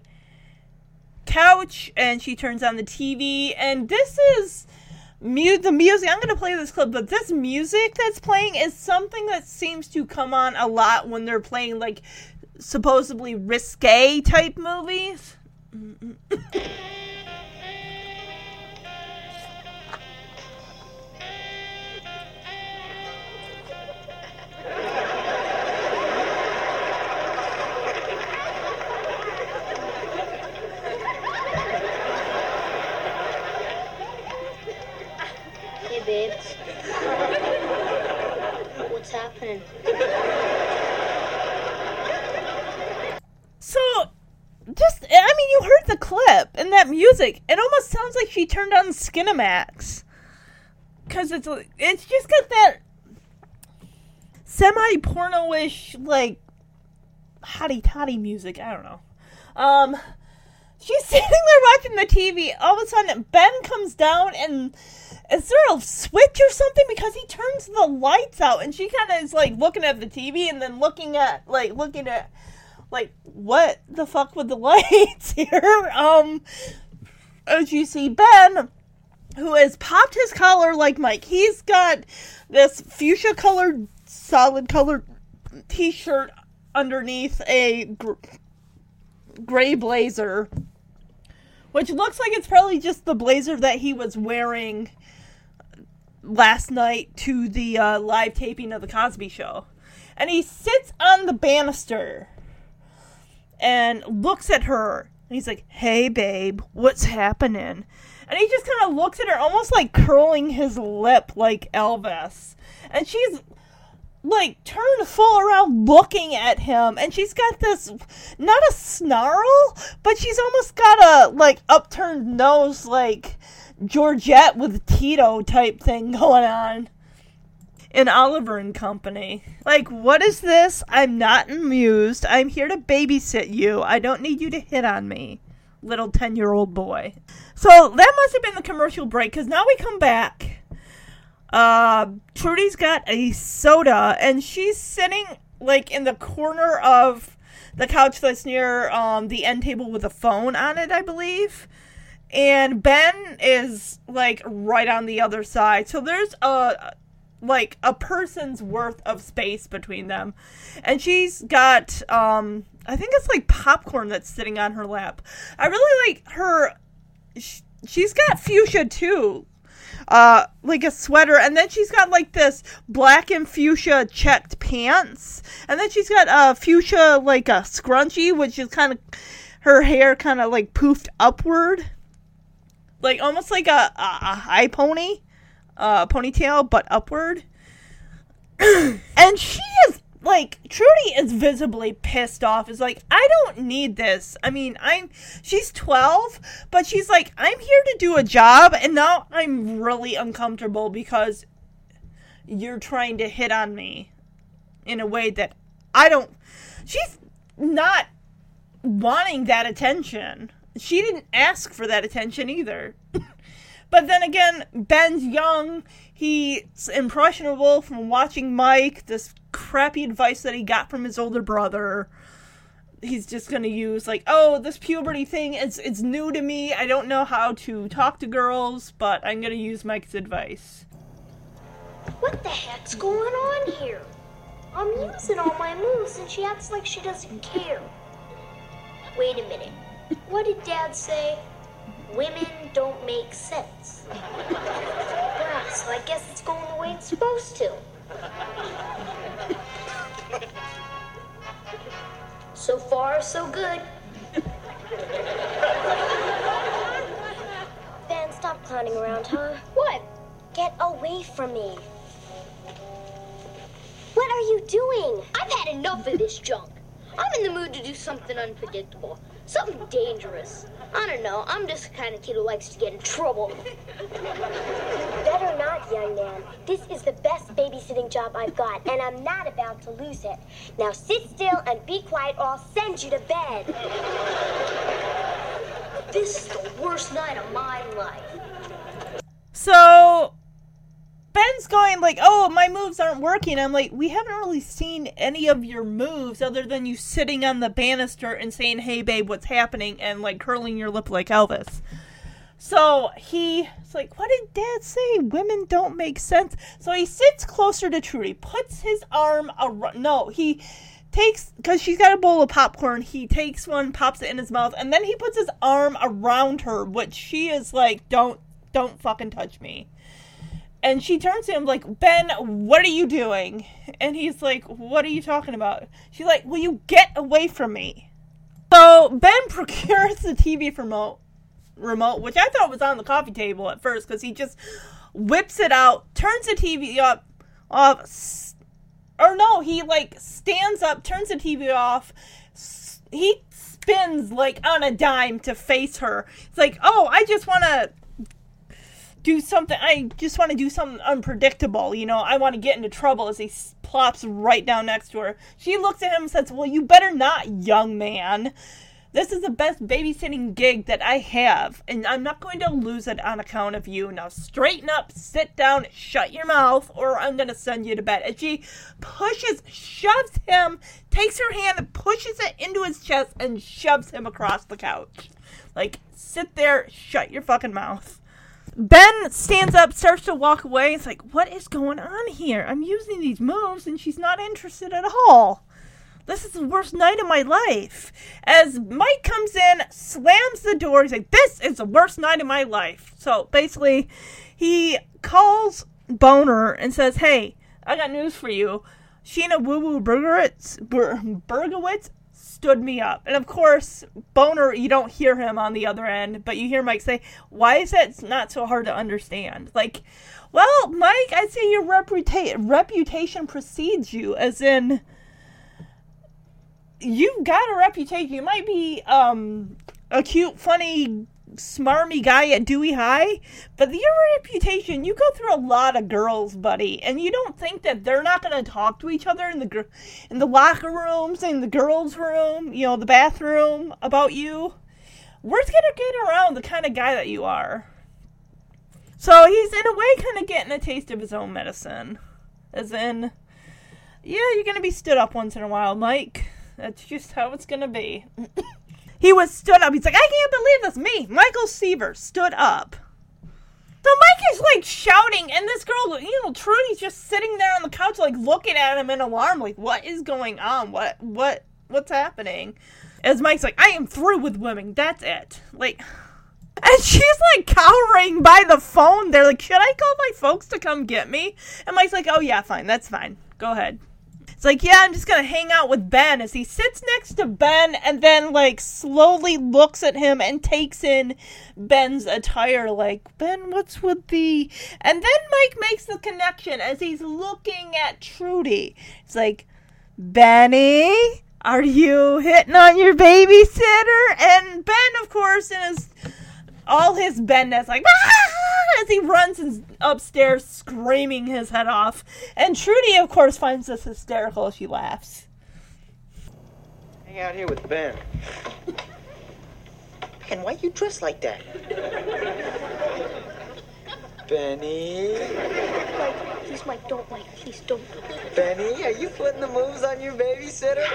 couch, and she turns on the TV. And this is mu- the music. I'm going to play this clip, but this music that's playing is something that seems to come on a lot when they're playing like supposedly risque type movies. [laughs] heard the clip and that music. It almost sounds like she turned on Skinamax. Because it's, it's just got that semi porno ish, like, hottie toddy music. I don't know. Um, she's [laughs] sitting there watching the TV. All of a sudden, Ben comes down and is there a switch or something? Because he turns the lights out and she kind of is like looking at the TV and then looking at, like, looking at, like, what the fuck with the [laughs] lights here? Um, as you see, Ben, who has popped his collar like Mike, he's got this fuchsia colored, solid colored t shirt underneath a gr- gray blazer, which looks like it's probably just the blazer that he was wearing last night to the uh, live taping of the Cosby Show. And he sits on the banister and looks at her. And he's like, Hey, babe, what's happening? And he just kind of looks at her, almost like curling his lip like Elvis. And she's like turned full around looking at him and she's got this not a snarl but she's almost got a like upturned nose like georgette with tito type thing [laughs] going on in oliver and company. Like what is this? I'm not amused. I'm here to babysit you. I don't need you to hit on me little 10 year old boy. So that must have been the commercial break because now we come back. Uh, Trudy's got a soda, and she's sitting like in the corner of the couch that's near um, the end table with a phone on it, I believe. And Ben is like right on the other side, so there's a like a person's worth of space between them, and she's got um, I think it's like popcorn that's sitting on her lap. I really like her. sh- She's got fuchsia too, uh, like a sweater, and then she's got like this black and fuchsia checked pants, and then she's got uh, fuchsia like a scrunchie, which is kind of her hair kind of like poofed upward, like almost like a, a, a high pony, uh, ponytail, but upward. [clears throat] and she is like Trudy is visibly pissed off. Is like, I don't need this. I mean, I'm she's 12, but she's like, I'm here to do a job and now I'm really uncomfortable because you're trying to hit on me in a way that I don't she's not wanting that attention. She didn't ask for that attention either. [laughs] But then again, Ben's young. He's impressionable from watching Mike, this crappy advice that he got from his older brother. he's just gonna use like, oh, this puberty thing it's it's new to me. I don't know how to talk to girls, but I'm gonna use Mike's advice. What the heck's going on here? I'm using all my moves and she acts like she doesn't care. Wait a minute. What did Dad say? Women don't make sense. Yeah, so I guess it's going the way it's supposed to. So far, so good. Ben, stop clowning around, huh? What? Get away from me. What are you doing? I've had enough of this junk. I'm in the mood to do something unpredictable, something dangerous. I don't know. I'm just the kind of kid who likes to get in trouble. Better not, young man. This is the best babysitting job I've got, and I'm not about to lose it. Now sit still and be quiet, or I'll send you to bed. This is the worst night of my life. So Ben's going like, "Oh, my moves aren't working." I'm like, "We haven't really seen any of your moves other than you sitting on the banister and saying, "Hey, babe, what's happening?" and like curling your lip like Elvis." So he's like, "What did Dad say? Women don't make sense." So he sits closer to Trudy, puts his arm around. No, he takes because she's got a bowl of popcorn. He takes one, pops it in his mouth, and then he puts his arm around her, which she is like, "Don't, don't fucking touch me." And she turns to him like, Ben, what are you doing? And he's like, What are you talking about? She's like, Will you get away from me? So Ben [laughs] procures the TV remote, remote, which I thought was on the coffee table at first, because he just whips it out, turns the TV up, off, or no, he like stands up, turns the TV off. He spins like on a dime to face her. It's like, oh, I just want to do something. I just want to do something unpredictable. You know, I want to get into trouble as he plops right down next to her. She looks at him and says, Well, you better not, young man. This is the best babysitting gig that I have, and I'm not going to lose it on account of you. Now, straighten up, sit down, shut your mouth, or I'm going to send you to bed. And she pushes, shoves him, takes her hand, and pushes it into his chest, and shoves him across the couch. Like, sit there, shut your fucking mouth. Ben stands up, starts to walk away. It's like, what is going on here? I'm using these moves, and she's not interested at all. This is the worst night of my life. As Mike comes in, slams the door, he's like, This is the worst night of my life. So basically, he calls Boner and says, Hey, I got news for you. Sheena Woo Woo Bergowitz, Ber- Bergowitz stood me up. And of course, Boner, you don't hear him on the other end, but you hear Mike say, Why is that not so hard to understand? Like, well, Mike, I'd say your reputa- reputation precedes you, as in, you've got a reputation. You might be um, a cute, funny, smarmy guy at Dewey High, but your reputation, you go through a lot of girls, buddy, and you don't think that they're not going to talk to each other in the gr- in the locker rooms, in the girls' room, you know, the bathroom about you. Word's going to get around the kind of guy that you are. So he's in a way kind of getting a taste of his own medicine. As in, yeah, you're going to be stood up once in a while, Mike. That's just how it's going to be. [coughs] he was stood up. He's like, I can't believe this. Me, Michael Seaver, stood up. So Mike is like shouting, and this girl, you know, Trudy's just sitting there on the couch, like looking at him in alarm, like, what is going on? What, what, what's happening? As Mike's like, I am through with women. That's it. Like, [sighs] and she's like cowering by the phone. They're like, should I call my folks to come get me? And Mike's like, oh yeah, fine, that's fine. Go ahead. It's like, yeah, I'm just gonna hang out with Ben as he sits next to Ben and then like slowly looks at him and takes in Ben's attire, like, Ben, what's with the and then Mike makes the connection as he's looking at Trudy. It's like, Benny, are you hitting on your babysitter? And Ben, of course, in his all his bendness, like "Ah!" as he runs his- upstairs, screaming his head off. And Trudy, of course, finds this hysterical. She laughs. Hang out here with Ben. Ben, why you dressed like that? Benny, Mike, please, Mike, don't, Mike, please don't. Benny, are you putting the moves on your babysitter?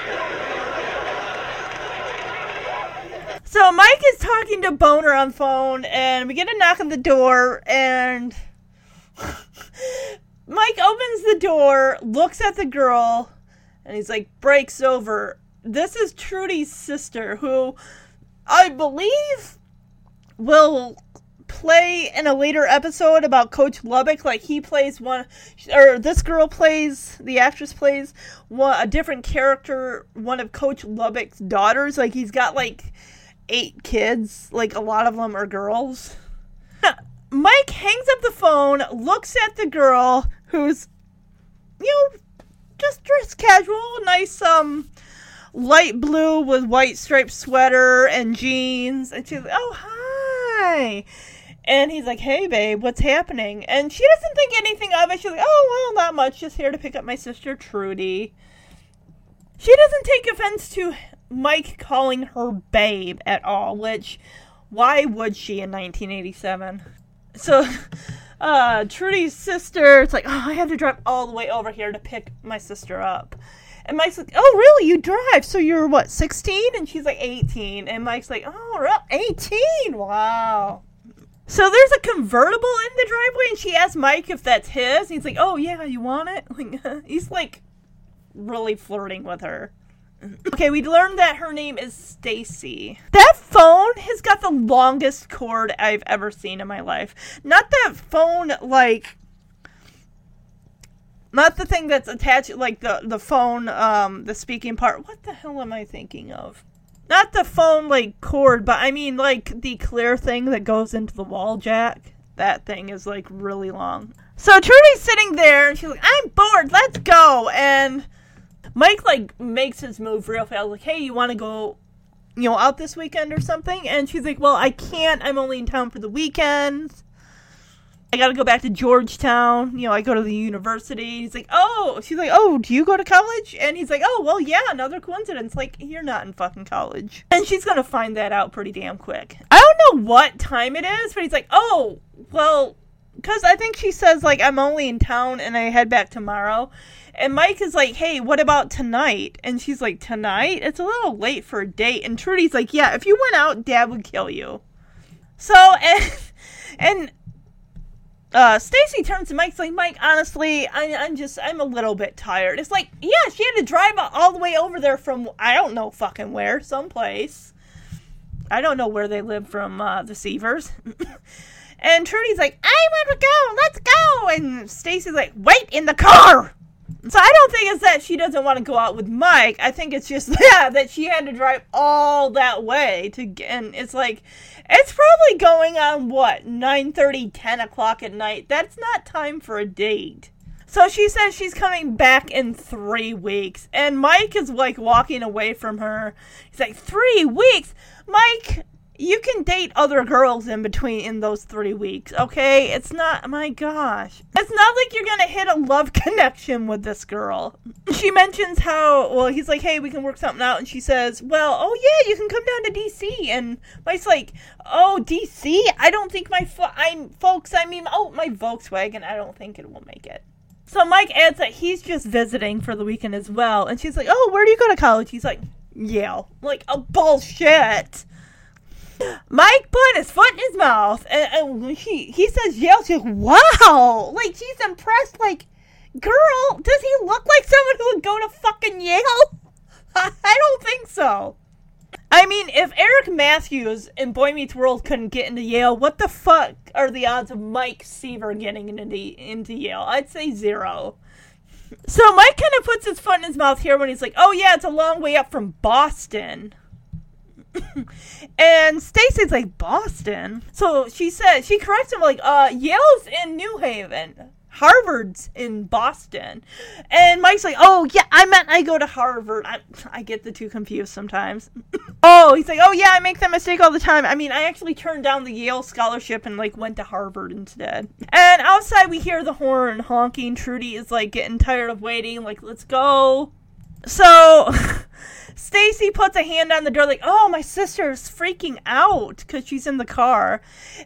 So Mike is talking to Boner on phone, and we get a knock on the door, and [laughs] Mike opens the door, looks at the girl, and he's like, breaks over. This is Trudy's sister, who I believe will play in a later episode about Coach Lubbock. Like he plays one, or this girl plays, the actress plays one, a different character, one of Coach Lubbock's daughters. Like he's got like eight kids. Like a lot of them are girls. [laughs] Mike hangs up the phone, looks at the girl who's, you know, just dressed casual, nice um light blue with white striped sweater and jeans, and she's like, "Oh hi," and he's like, "Hey babe, what's happening?" And she doesn't think anything of it. She's like, "Oh well, not much. Just here to pick up my sister Trudy." She doesn't take offense to Mike calling her babe at all, which why would she in 1987? So, [laughs] uh, Trudy's sister, it's like, oh, I had to drive all the way over here to pick my sister up. And Mike's like, oh, really? You drive? So you're what, 16? And she's like 18. And Mike's like, oh, 18? Wow. So there's a convertible in the driveway, and she asks Mike if that's his. And he's like, oh, yeah, you want it? [laughs] Like, he's like really flirting with her. Okay, we learned that her name is Stacy. That phone has got the longest cord I've ever seen in my life. Not that phone like not the thing that's attached like the the phone um the speaking part. What the hell am I thinking of? Not the phone like cord, but I mean like the clear thing that goes into the wall jack. That thing is like really long. So Trudy's sitting there and she's like, I'm bored, let's go and Mike like makes his move real fast, like, "Hey, you want to go, you know, out this weekend or something?" And she's like, "Well, I can't. I'm only in town for the weekend. I got to go back to Georgetown. You know, I go to the university." He's like, "Oh," she's like, "Oh, do you go to college?" And he's like, "Oh, well, yeah, another coincidence. Like, you're not in fucking college." And she's gonna find that out pretty damn quick. I don't know what time it is, but he's like, "Oh, well." Because I think she says, like, I'm only in town and I head back tomorrow. And Mike is like, hey, what about tonight? And she's like, tonight? It's a little late for a date. And Trudy's like, yeah, if you went out, dad would kill you. So, and, [laughs] and, uh, Stacy turns to Mike's like, Mike, honestly, I, I'm just, I'm a little bit tired. It's like, yeah, she had to drive all the way over there from, I don't know fucking where, someplace. I don't know where they live from, uh, the Seavers. [laughs] and Trudy's like, I want to go, let's go. And Stacy's like, wait in the car. So I don't think it's that she doesn't want to go out with Mike. I think it's just [laughs] yeah, that she had to drive all that way to get. And it's like, it's probably going on what 9 30, 10 o'clock at night. That's not time for a date. So she says she's coming back in three weeks, and Mike is like walking away from her. He's like, three weeks, Mike you can date other girls in between in those three weeks, okay? It's not, my gosh. It's not like you're gonna hit a love [laughs] connection with this girl. She mentions how, well, he's like, hey, we can work something out. And she says, well, oh yeah, you can come down to DC. And Mike's like, oh, DC? I don't think my, fo- I'm, folks, I mean, oh, my Volkswagen, I don't think it will make it. So Mike adds that he's just visiting for the weekend as well. And she's like, oh, where do you go to college? He's like, Yale. Like, oh, bullshit. Mike put his foot in his mouth, and, and he he says Yale. She's like, "Wow!" Like she's impressed. Like, girl, does he look like someone who would go to fucking Yale? [laughs] I don't think so. I mean, if Eric Matthews in Boy Meets World couldn't get into Yale, what the fuck are the odds of Mike Seaver getting into into Yale? I'd say zero. So Mike kind of puts his foot in his mouth here when he's like, "Oh yeah, it's a long way up from Boston." [laughs] and Stacy's like Boston. So she said she corrects him like, uh, Yale's in New Haven. Harvard's in Boston. And Mike's like, oh, yeah, I meant I go to Harvard. I, I get the two confused sometimes. [laughs] oh, he's like, oh, yeah, I make that mistake all the time. I mean, I actually turned down the Yale scholarship and, like, went to Harvard instead. And outside, we hear the horn honking. Trudy is, like, getting tired of waiting. Like, let's go. So. [laughs] Stacy puts a hand on the door, like, "Oh, my sister's freaking out because she's in the car,"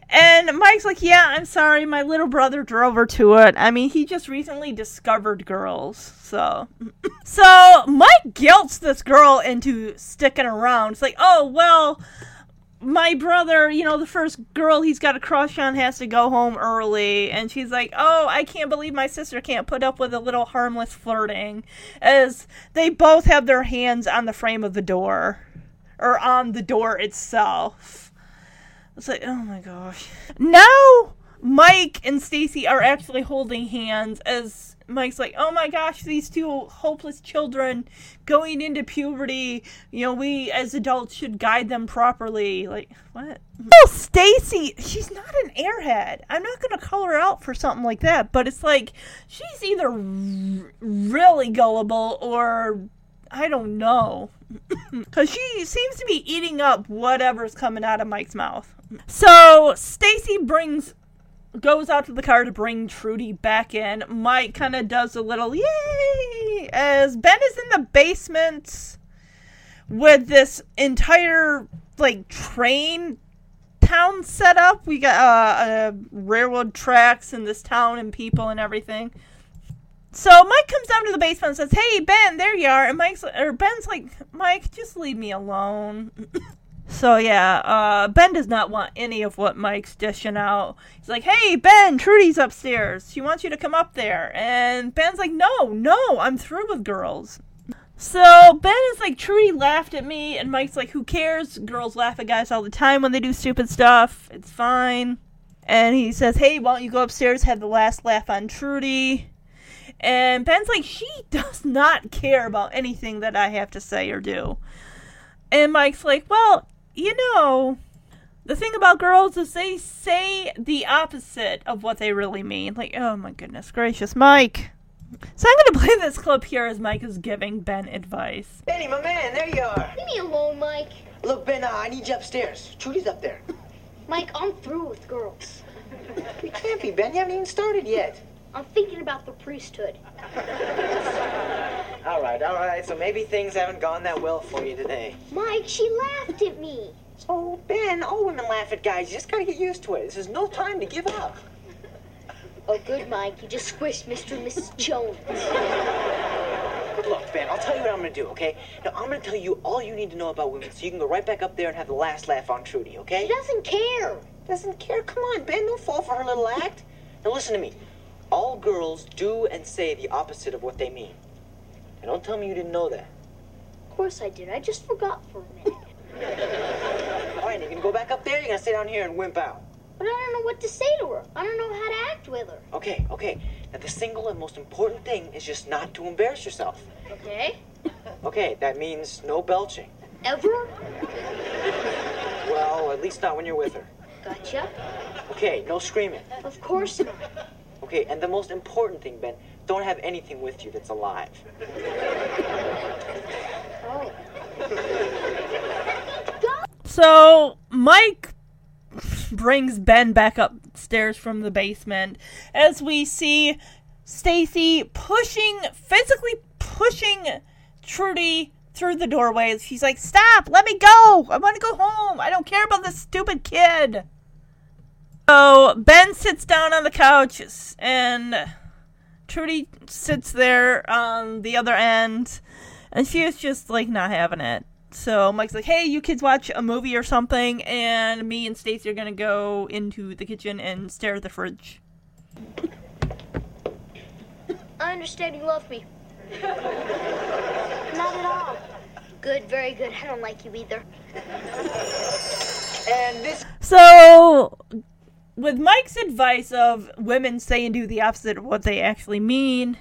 and Mike's like, "Yeah, I'm sorry, my little brother drove her to it. I mean, he just recently discovered girls, so." [clears throat] so Mike guilts this girl into sticking around. It's like, "Oh well." My brother, you know, the first girl he's got a crush on has to go home early. And she's like, oh, I can't believe my sister can't put up with a little harmless flirting. As they both have their hands on the frame of the door, or on the door itself. It's like, oh my gosh. Now, Mike and Stacy are actually holding hands as Mike's like, oh my gosh, these two hopeless children going into puberty. You know, we as adults should guide them properly. Like, what? Well, Stacy, she's not an airhead. I'm not going to call her out for something like that, but it's like she's either r- really gullible or I don't know. [clears throat] Because she seems to be eating up whatever's coming out of Mike's mouth. So Stacy brings goes out to the car to bring Trudy back in. Mike kind of does a little yay as Ben is in the basement with this entire like train town set up. We got uh, uh, railroad tracks in this town and people and everything. So Mike comes down to the basement and says, "Hey Ben, there you are." And Mike's or Ben's like, "Mike, just leave me alone." [laughs] So yeah, uh, Ben does not want any of what Mike's dishing out. He's like, "Hey Ben, Trudy's upstairs. She wants you to come up there." And Ben's like, "No, no, I'm through with girls." So Ben is like, "Trudy laughed at me," and Mike's like, "Who cares? Girls laugh at guys all the time when they do stupid stuff. It's fine." And he says, "Hey, why don't you go upstairs, have the last laugh on Trudy?" And Ben's like, "She [laughs] does not care about anything that I have to say or do." And Mike's like, "Well, you know, the thing about girls is they say the opposite of what they really mean. Like, oh my goodness gracious, Mike. So I'm going [laughs] to play this clip here as Mike is giving Ben advice. Benny, my man, there you are. Leave me alone, Mike. Look, Ben, uh, I need you upstairs. Trudy's up there. Mike, I'm through with girls. [laughs] You can't be, Ben. You haven't even started yet. I'm thinking about the priesthood. All right, all right. So maybe things haven't gone that well for you today. Mike, she laughed at me. So, Ben, oh, all women laugh at guys. You just gotta get used to it. This is no time to give up. Oh, good, Mike. You just squished Mr. and Mrs. Jones. Look, Ben, I'll tell you what I'm gonna do, okay? Now, I'm gonna tell you all you need to know about women so you can go right back up there and have the last laugh on Trudy, okay? She doesn't care. Doesn't care? Come on, Ben, don't fall for her little act. Now, listen to me. All girls do and say the opposite of what they mean. And don't tell me you didn't know that. Of course I did. I just forgot for a minute. All right, you're gonna go back up there, you're gonna sit down here and wimp out. But I don't know what to say to her. I don't know how to act with her. Okay, okay. Now, the single and most important thing is just not to embarrass yourself. Okay? Okay, that means no belching. Ever? Well, at least not when you're with her. Gotcha. Okay, no screaming. Of course not. Okay, and the most important thing, Ben, don't have anything with you that's alive. Oh. [laughs] So Mike brings Ben back upstairs from the basement as we see Stacy pushing, physically pushing Trudy through the doorways. She's like, "Stop! Let me go! I want to go home. I don't care about this stupid kid." So Ben sits down on the couch and Trudy sits there on the other end, and she is just like not having it. So Mike's like, "Hey, you kids watch a movie or something," and me and Stacy are gonna go into the kitchen and stare at the fridge. I understand you love me. Not at all. Good, very good. I don't like you either. And this So, with Mike's advice of women say and do the opposite of what they actually mean,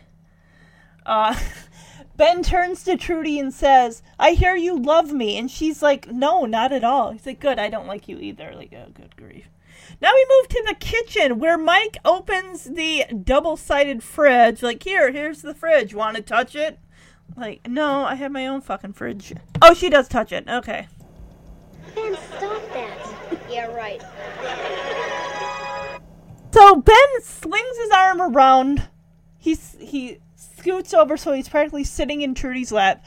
uh, [laughs] Ben turns to Trudy and says, I hear you love me. And she's like, No, not at all. He's like, Good, I don't like you either. Like, oh, good grief. Now we move to the kitchen where Mike opens the double sided fridge. Like, here, here's the fridge. Want to touch it? Like, no, I have my own fucking fridge. Oh, she does touch it. Okay. Ben, stop that. [laughs] Yeah, right. So Ben slings his arm around. He's he scoots over so he's practically sitting in Trudy's lap.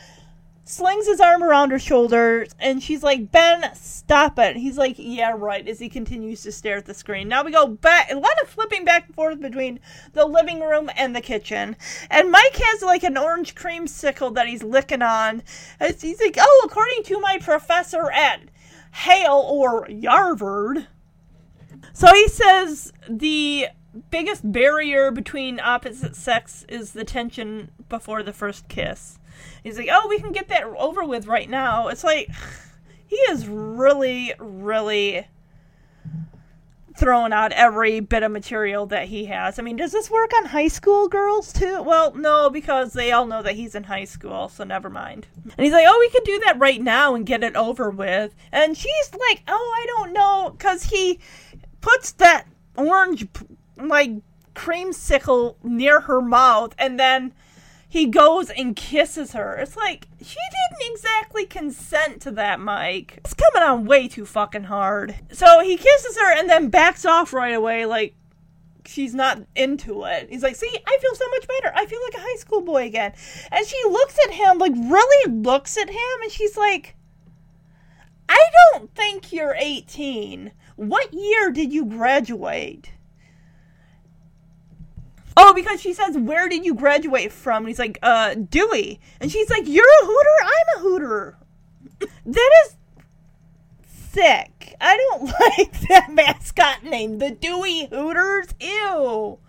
Slings his arm around her shoulders, and she's like, "Ben, stop it." He's like, "Yeah, right." As he continues to stare at the screen. Now we go back, a lot of flipping back and forth between the living room and the kitchen. And Mike has like an orange creamsicle that he's licking on. As he's like, "Oh, according to my professor at Hail or Yarvard. So he says the biggest barrier between opposite sex is the tension before the first kiss. He's like, oh, we can get that over with right now. It's like, [sighs] he is really, really throwing out every bit of material that he has. I mean, does this work on high school girls too? Well, no, because they all know that he's in high school, so never mind. And he's like, oh, we could do that right now and get it over with. And she's like, oh, I don't know, because he puts that orange, like, creamsicle near her mouth and then he goes and kisses her. It's like she didn't exactly consent to that, Mike. It's coming on way too fucking hard. So he kisses her and then backs off right away, like she's not into it. He's like, "See, I feel so much better. I feel like a high school boy again." And she looks at him, like really looks at him, and she's like, "I don't think you're 18. What year did you graduate?" Oh, because she says, Where did you graduate from? And he's like, Uh, Dewey. And she's like, You're a hooter? I'm a hooter. [laughs] that is sick. I don't [laughs] like that mascot name. The Dewey Hooters. Ew.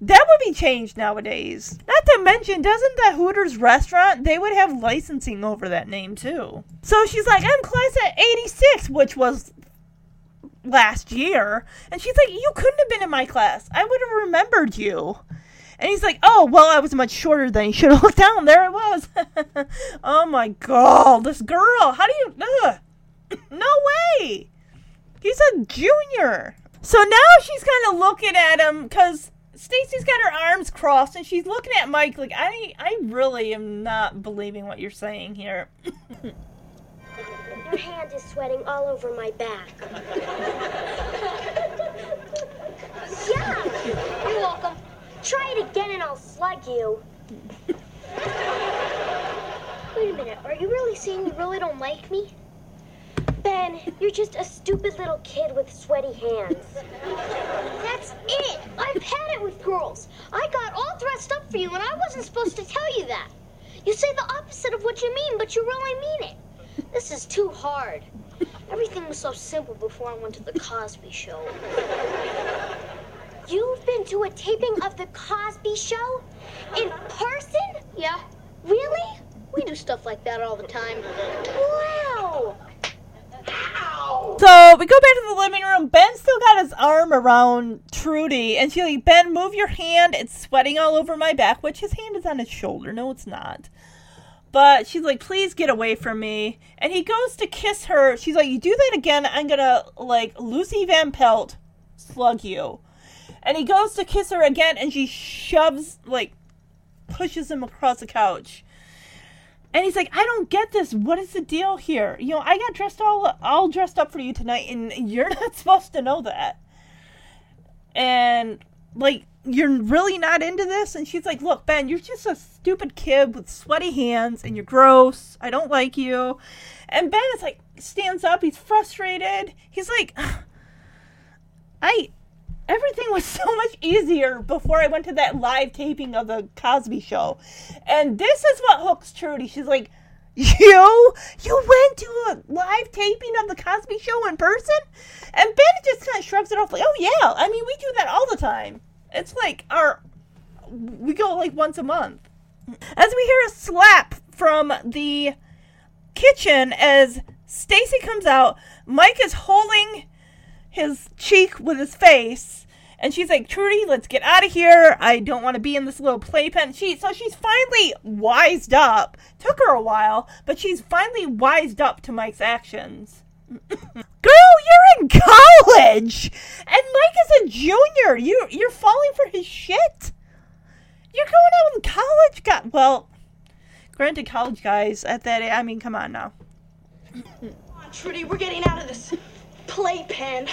That would be changed nowadays. Not to mention, doesn't the Hooters restaurant, they would have licensing over that name too. So she's like, I'm class at 86, which was last year. And she's like, You couldn't have been in my class. I would have remembered you. And he's like, Oh, well, I was much shorter than you should have looked down. There it was. [laughs] oh my god, this girl. How do you. Ugh. [clears throat] No way. He's a junior. So now she's kind of looking at him because Stacy's got her arms crossed and she's looking at Mike like, I, I really am not believing what you're saying here. [laughs] Your hand is sweating all over my back. yeah, you're welcome. Try it again and I'll slug you. Wait a minute, are you really saying you really don't like me? Ben, you're just a stupid little kid with sweaty hands. That's it! I've had it with girls. I got all dressed up for you and I wasn't supposed to tell you that. You say the opposite of what you mean, but you really mean it. This is too hard. Everything was so simple before I went to the Cosby Show. You've been to a taping of the Cosby Show? In person? Yeah, Really? we do stuff like that all the time. Wow! So we go back to the living room. Ben still got his arm around Trudy, and she's like, Ben, move your hand. It's sweating all over my back, which his hand is on his shoulder. No, it's not. But she's like, please get away from me. And he goes to kiss her. She's like, you do that again, I'm gonna, like, Lucy Van Pelt slug you. And he goes to kiss her again, and she shoves, like, pushes him across the couch. And he's like, I don't get this. What is the deal here? You know, I got dressed all all dressed up for you tonight, and you're [laughs] not supposed to know that. And like, you're really not into this. And she's like, Look, Ben, you're just a stupid kid with sweaty hands, and you're gross. I don't like you. And Ben is like, stands up. He's frustrated. He's like, I everything was [laughs] so much easier before I went to that live taping of the Cosby show. And this is what hooks Trudy. She's like, You? You went to a live taping of the Cosby show in person? And Ben just kind of shrugs it off like, Oh, yeah. I mean, we do that all the time. It's like our. We go like once a month. As we hear a slap from the kitchen as Stacy comes out, Mike is holding his cheek with his face. And she's like, Trudy, let's get out of here. I don't want to be in this little playpen. She so she's finally wised up. Took her a while, but she's finally wised up to Mike's actions. Girl, you're in college, and Mike is a junior. You you're falling for his shit. You're going out in college, guy. Well, granted, college guys at that. I mean, come on now. Come on, Trudy, we're getting out of this playpen.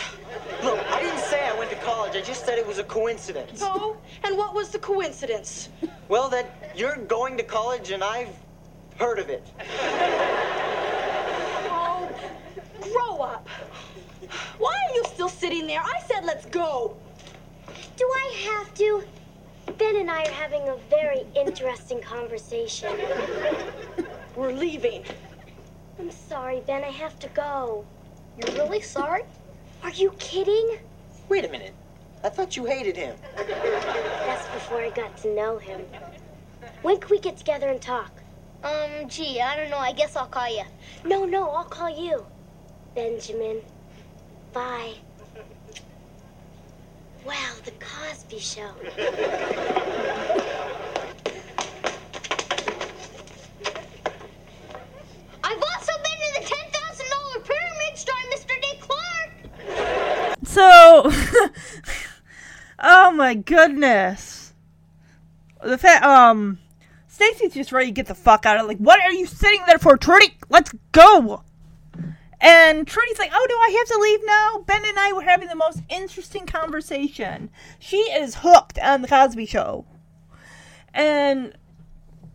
Look, I didn't say I went to college. I just said it was a coincidence. Oh, and what was the coincidence? Well, that you're going to college and I've heard of it. Grow up. Why are you still sitting there? I said let's go. Do I have to? Ben and I are having a very interesting conversation. We're leaving. I'm sorry, Ben. I have to go. You're really sorry? Are you kidding? Wait a minute. I thought you hated him. That's before I got to know him. When can we get together and talk? Um, gee, I don't know. I guess I'll call you. No, no, I'll call you. Benjamin. Bye. Wow, the Cosby Show. I've also been to the ten thousand dollar pyramid starring Mr. Dick Clark. So, [laughs] oh my goodness, the fact um, Stacy's just ready to get the fuck out of. Like, what are you sitting there for, Trudy? Let's go. And Trudy's like, oh, do I have to leave now? Ben and I were having the most interesting conversation. She is hooked on the Cosby Show, and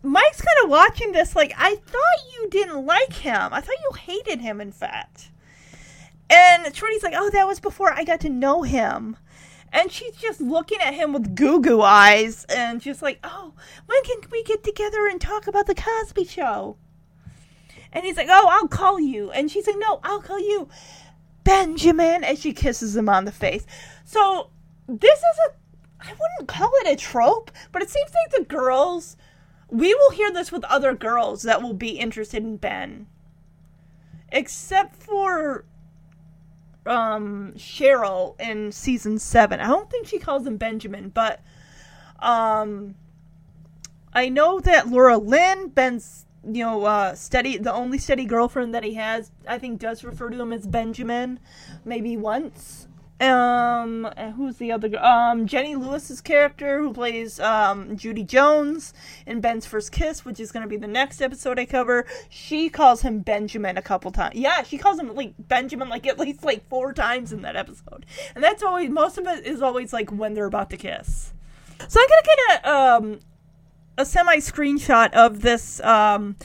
Mike's kind of watching this. Like, I thought you didn't like him. I thought you hated him. In fact. And Trudy's like, oh, that was before I got to know him. And she's just looking at him with goo goo eyes and just like, oh, when can we get together and talk about the Cosby Show? And he's like, oh, I'll call you. And she's like, no, I'll call you Benjamin. And she kisses him on the face. So this is a, I wouldn't call it a trope, but it seems like the girls, we will hear this with other girls that will be interested in Ben. Except for um Cheryl in season 7. I don't think she calls him Benjamin, but um I know that Laura Lynn, Ben's you know, uh steady the only steady girlfriend that he has, I think does refer to him as Benjamin maybe once. Um who's the other? Um Jenny Lewis's character who plays um Judy Jones in Ben's First Kiss, which is going to be the next episode I cover. She calls him Benjamin a couple times. Yeah, she calls him like Benjamin like at least like four times in that episode. And that's always most of it is always like when they're about to kiss. So I'm to kind of um a semi screenshot of this um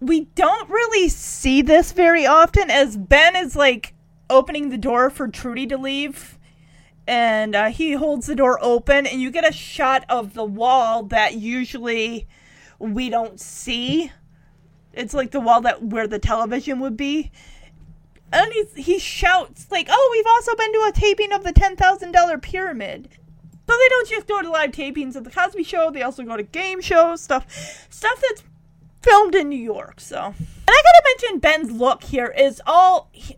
we don't really see this very often as Ben is like opening the door for Trudy to leave. And uh, he holds the door open, and you get a shot of the wall that usually we don't see. It's like the wall that where the television would be. And he, he shouts like, "Oh, we've also been to a taping of the ten thousand dollar pyramid." So they don't just go to live tapings of the Cosby Show; they also go to game shows, stuff, stuff that's filmed in New York. So, and I gotta mention Ben's look here is all. He,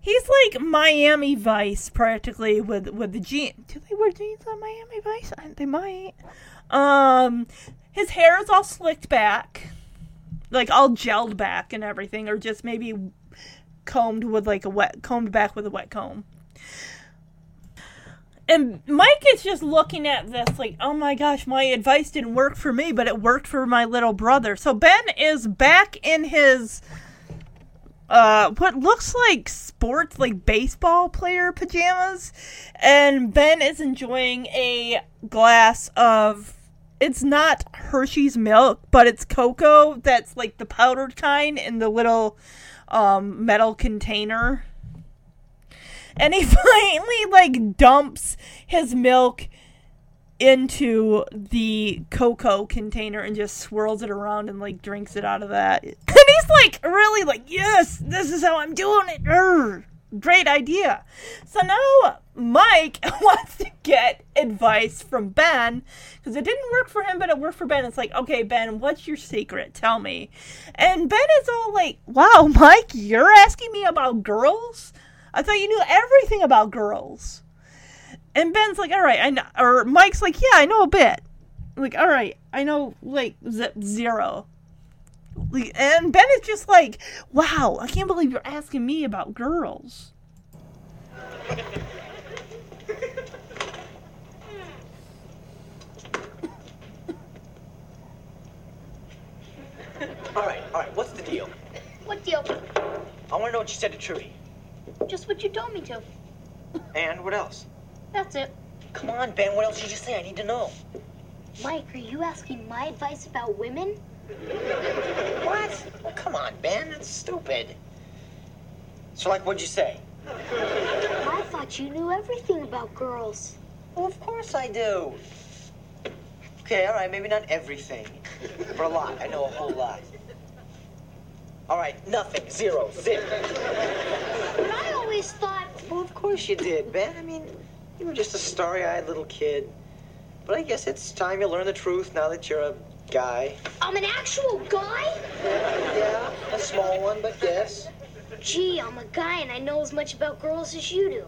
he's like Miami Vice practically with with the jeans. Do they wear jeans on Miami Vice? They might. Um, his hair is all slicked back, like all gelled back and everything, or just maybe combed with like a wet combed back with a wet comb. And Mike is just looking at this like, oh my gosh, my advice didn't work for me, but it worked for my little brother. So Ben is back in his uh what looks like sports like baseball player pajamas and Ben is enjoying a glass of it's not Hershey's milk, but it's cocoa that's like the powdered kind in the little um metal container. And he [laughs] finally like dumps his milk into the cocoa container and just swirls it around and like drinks it out of that. [laughs] And he's like really like, yes, this is how I'm doing it. Urgh. Great idea. So now Mike [laughs] wants to get advice from Ben because it didn't work for him, but it worked for Ben. It's like, okay, Ben, what's your secret? Tell me. And Ben is all like, wow, Mike, you're asking me about girls? I thought you knew everything about girls. And Ben's like, all right, I know. Or Mike's like, yeah, I know a bit. Like, all right, I know like z- zero. Like, And Ben is just like, wow, I can't believe you're asking me about girls. All right, all right. What's the deal? What deal? I want to know what you said to Trudy. Just what you told me to. And what else? That's it. Come on, Ben. What else did you say? I need to know. Mike, are you asking my advice about women? What? Oh, come on, Ben. That's stupid. So, like, what'd you say? I thought you knew everything about girls. Well, of course I do. Okay, all right. Maybe not everything, but a lot. I know a whole lot. All right, nothing. Zero. Zip. But I always thought. Well, of course you did, Ben. I mean, you were just a starry-eyed little kid. But I guess it's time you learn the truth now that you're a guy. I'm an actual guy? Yeah, a small one, but yes. Gee, I'm a guy and I know as much about girls as you do.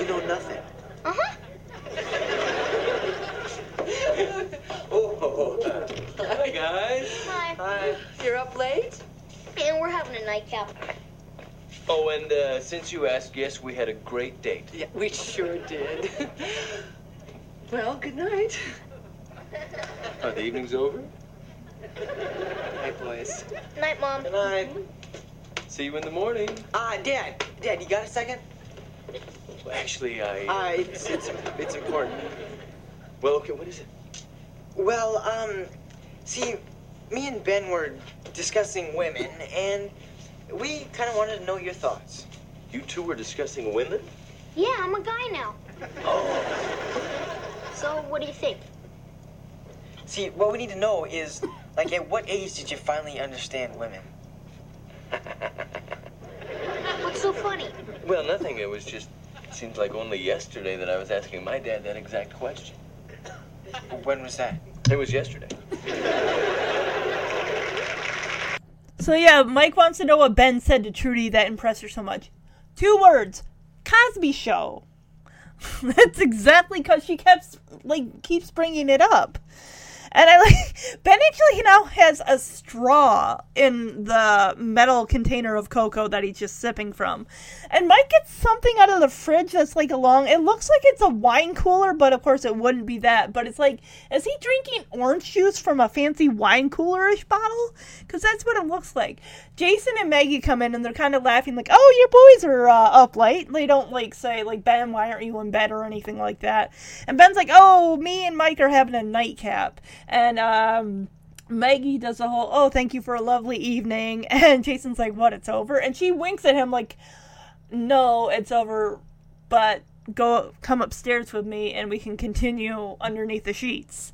You know nothing. Uh huh. [laughs] Oh, hi, guys. Hi. Hi. You're up late? And we're having a nightcap. Oh, and uh, since you asked, yes, we had a great date. Yeah, we sure did. [laughs] well, good night. Oh, the evening's over? Night, boys. Night, Mom. Good night. See you in the morning. Ah, Dad. Dad, you got a second? Well, actually, I. Ah, it's, it's, it's important. Well, okay, what is it? Well, um, see, me and Ben were discussing women, and we kind of wanted to know your thoughts. You two were discussing women? Yeah, I'm a guy now. Oh. [laughs] So, what do you think? See, what we need to know is, like, at what age did you finally understand women? [laughs] What's so funny? Well, nothing. It was just. Seems like only yesterday that I was asking my dad that exact question. When was that? It was yesterday. [laughs] So yeah, Mike wants to know what Ben said to Trudy that impressed her so much. Two words: Cosby Show. [laughs] That's exactly because she kept like keeps bringing it up. And I like [laughs] Ben actually now has a straw in the metal container of cocoa that he's just sipping from. And Mike gets something out of the fridge that's like a long it looks like it's a wine cooler, but of course it wouldn't be that. But it's like, is he drinking orange juice from a fancy wine coolerish bottle? Because that's what it looks like. Jason and Maggie come in and they're kind of laughing, like, "Oh, your boys are uh, up late." They don't like say like, "Ben, why aren't you in bed?" or anything like that. And Ben's like, "Oh, me and Mike are having a nightcap," and um. Maggie does the whole, oh, thank you for a lovely evening. [laughs] And Jason's like, what, it's over? And she winks at him like, no, it's over, but go come upstairs with me and we can continue underneath the sheets.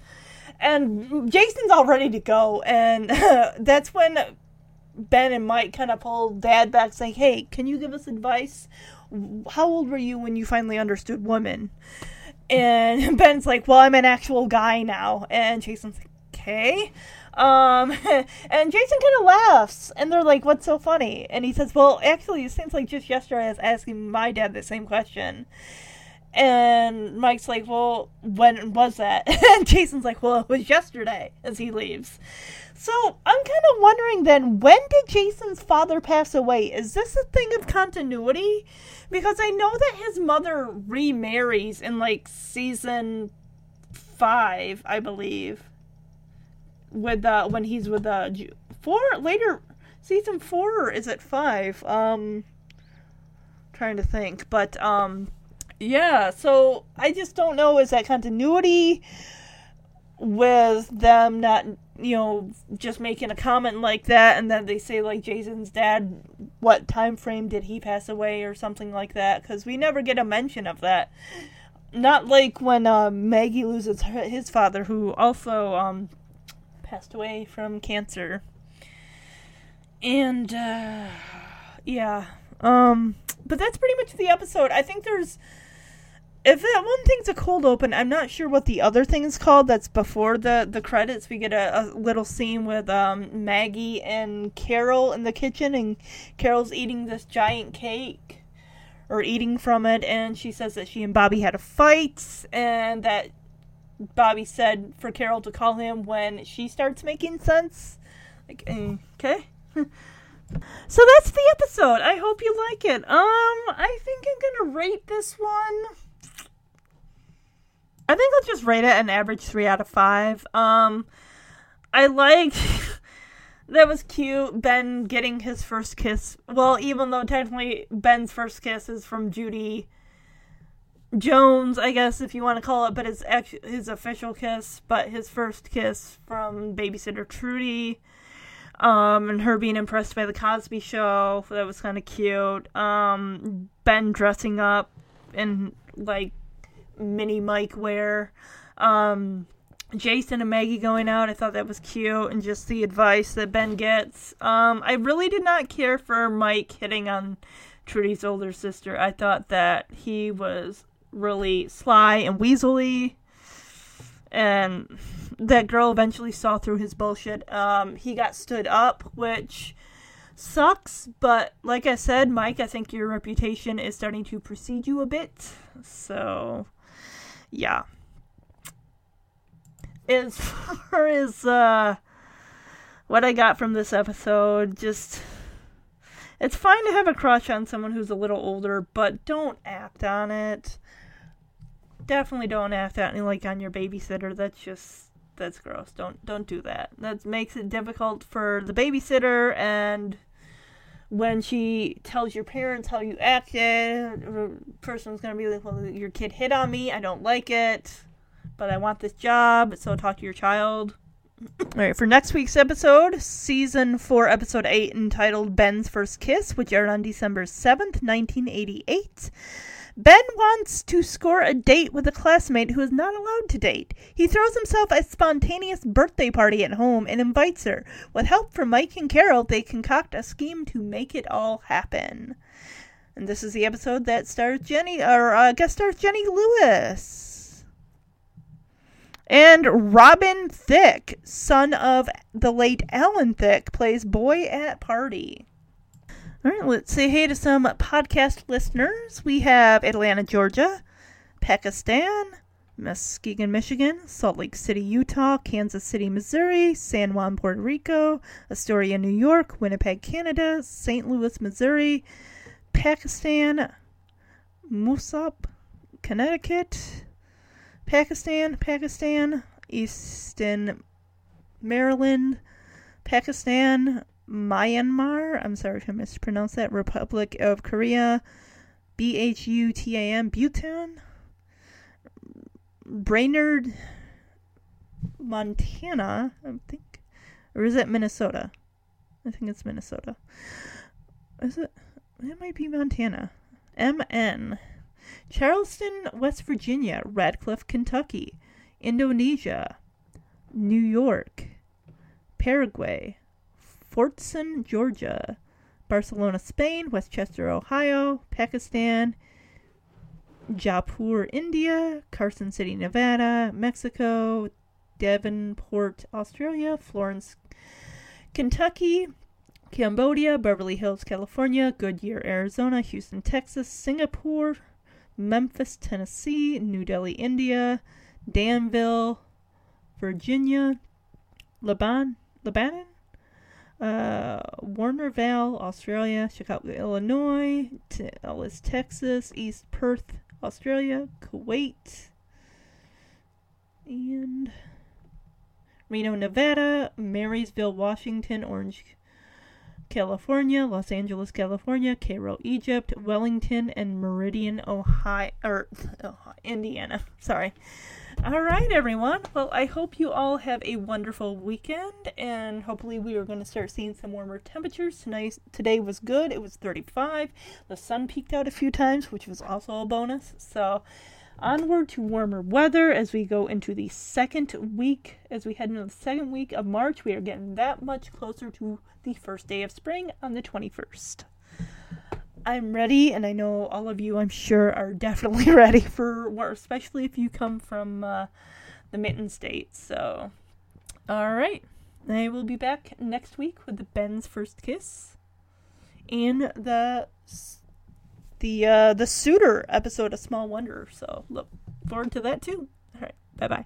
And Jason's all ready to go, and [laughs] that's when Ben and Mike kind of pull Dad back, saying, "Hey, can you give us advice? How old were you when you finally understood women?" And [laughs] Ben's like, "Well, I'm an actual guy now," and Jason's like, "Okay." Um, [laughs] and Jason kind of laughs, and they're like, "What's so funny?" And he says, "Well, actually, it seems like just yesterday I was asking my dad the same question." And Mike's like, Well, when was that? [laughs] And Jason's like, Well, it was yesterday as he leaves. So I'm kind of wondering then, when did Jason's father pass away? Is this a thing of continuity? Because I know that his mother remarries in like season five, I believe. With uh when he's with uh four later season four or is it five? Um trying to think. But um yeah, so I just don't know. Is that continuity with them not, you know, just making a comment like that, and then they say like Jason's dad, what time frame did he pass away or something like that? Because we never get a mention of that. Not like when uh, Maggie loses his father, who also um, passed away from cancer. And uh, yeah, um, but that's pretty much the episode. I think there's if that one thing's a cold open, I'm not sure what the other thing is called. That's before the the credits. We get a, a little scene with um, Maggie and Carol in the kitchen, and Carol's eating this giant cake or eating from it, and she says that she and Bobby had a fight, and that Bobby said for Carol to call him when she starts making sense. Like, okay. [laughs] So that's the episode. I hope you like it. Um, I think I'm gonna rate this one. I think I'll just rate it an average three out of five. Um, I like [laughs] that was cute. Ben getting his first kiss. Well, even though technically Ben's first kiss is from Judy Jones, I guess if you want to call it, but it's his official kiss. But his first kiss from babysitter Trudy um, and her being impressed by the Cosby Show. That was kind of cute. Um, ben dressing up in like mini Mike wear. Um, Jason and Maggie going out. I thought that was cute, and just the advice that Ben gets. Um, I really did not care for Mike hitting on Trudy's older sister. I thought that he was really sly and weaselly, and that girl eventually saw through his bullshit. Um, he got stood up, which sucks, but like I said, Mike, I think your reputation is starting to precede you a bit. So, yeah. As [laughs] far as uh, what I got from this episode, just it's fine to have a crush on someone who's a little older, but don't act on it. Definitely don't act it like on your babysitter. That's just that's gross. Don't don't do that. That makes it difficult for the babysitter and when she tells your parents how you acted, the person's gonna be like, "Well, your kid hit on me. I don't like it, but I want this job." So talk to your child. All right, for next week's episode, season four, episode eight, entitled "Ben's First Kiss," which aired on December seventh, nineteen eighty-eight. Ben wants to score a date with a classmate who is not allowed to date. He throws himself a spontaneous birthday party at home and invites her. With help from Mike and Carol, they concoct a scheme to make it all happen. And this is the episode that stars Jenny, or uh, guest stars Jenny Lewis. And Robin Thicke, son of the late Alan Thicke, plays boy at party. All right, let's say hey to some podcast listeners. We have Atlanta, Georgia, Pakistan, Muskegon, Michigan, Salt Lake City, Utah, Kansas City, Missouri, San Juan, Puerto Rico, Astoria, New York, Winnipeg, Canada, St. Louis, Missouri, Pakistan, Moosup, Connecticut, Pakistan, Pakistan, Easton, Maryland, Pakistan, Myanmar. I'm sorry if I mispronounced that. Republic of Korea. B H U T A M. Bhutan. Brainerd, Montana, I think. Or is it Minnesota? I think it's Minnesota. Is it? It might be Montana. MN. Charleston, West Virginia. Radcliff, Kentucky. Indonesia. New York. Paraguay. Fortson, Georgia, Barcelona, Spain, Westchester, Ohio, Pakistan, Jaipur, India, Carson City, Nevada, Mexico, Devonport, Australia, Florence, Kentucky, Cambodia, Beverly Hills, California, Goodyear, Arizona, Houston, Texas, Singapore, Memphis, Tennessee, New Delhi, India, Danville, Virginia, Lebanon, Lebanon, uh, Warnervale, Australia, Chicago, Illinois, Dallas, Texas, East Perth, Australia, Kuwait, and Reno, Nevada, Marysville, Washington, Orange, California, Los Angeles, California, Cairo, Egypt, Wellington, and Meridian, Ohio, or [laughs] Ohio, Indiana. [laughs] Sorry. All right, everyone. Well, I hope you all have a wonderful weekend, and hopefully, we are going to start seeing some warmer temperatures. Tonight, today was good. It was 35. The sun peeked out a few times, which was also a bonus. So, onward to warmer weather as we go into the second week. As we head into the second week of March, we are getting that much closer to the first day of spring on the 21st. I'm ready, and I know all of you, I'm sure, are definitely [laughs] ready for war, especially if you come from uh, the Mitten State. So, all right, I will be back next week with the Ben's first kiss and the the uh, the suitor episode of Small Wonder. So look forward to that too. All right, bye bye.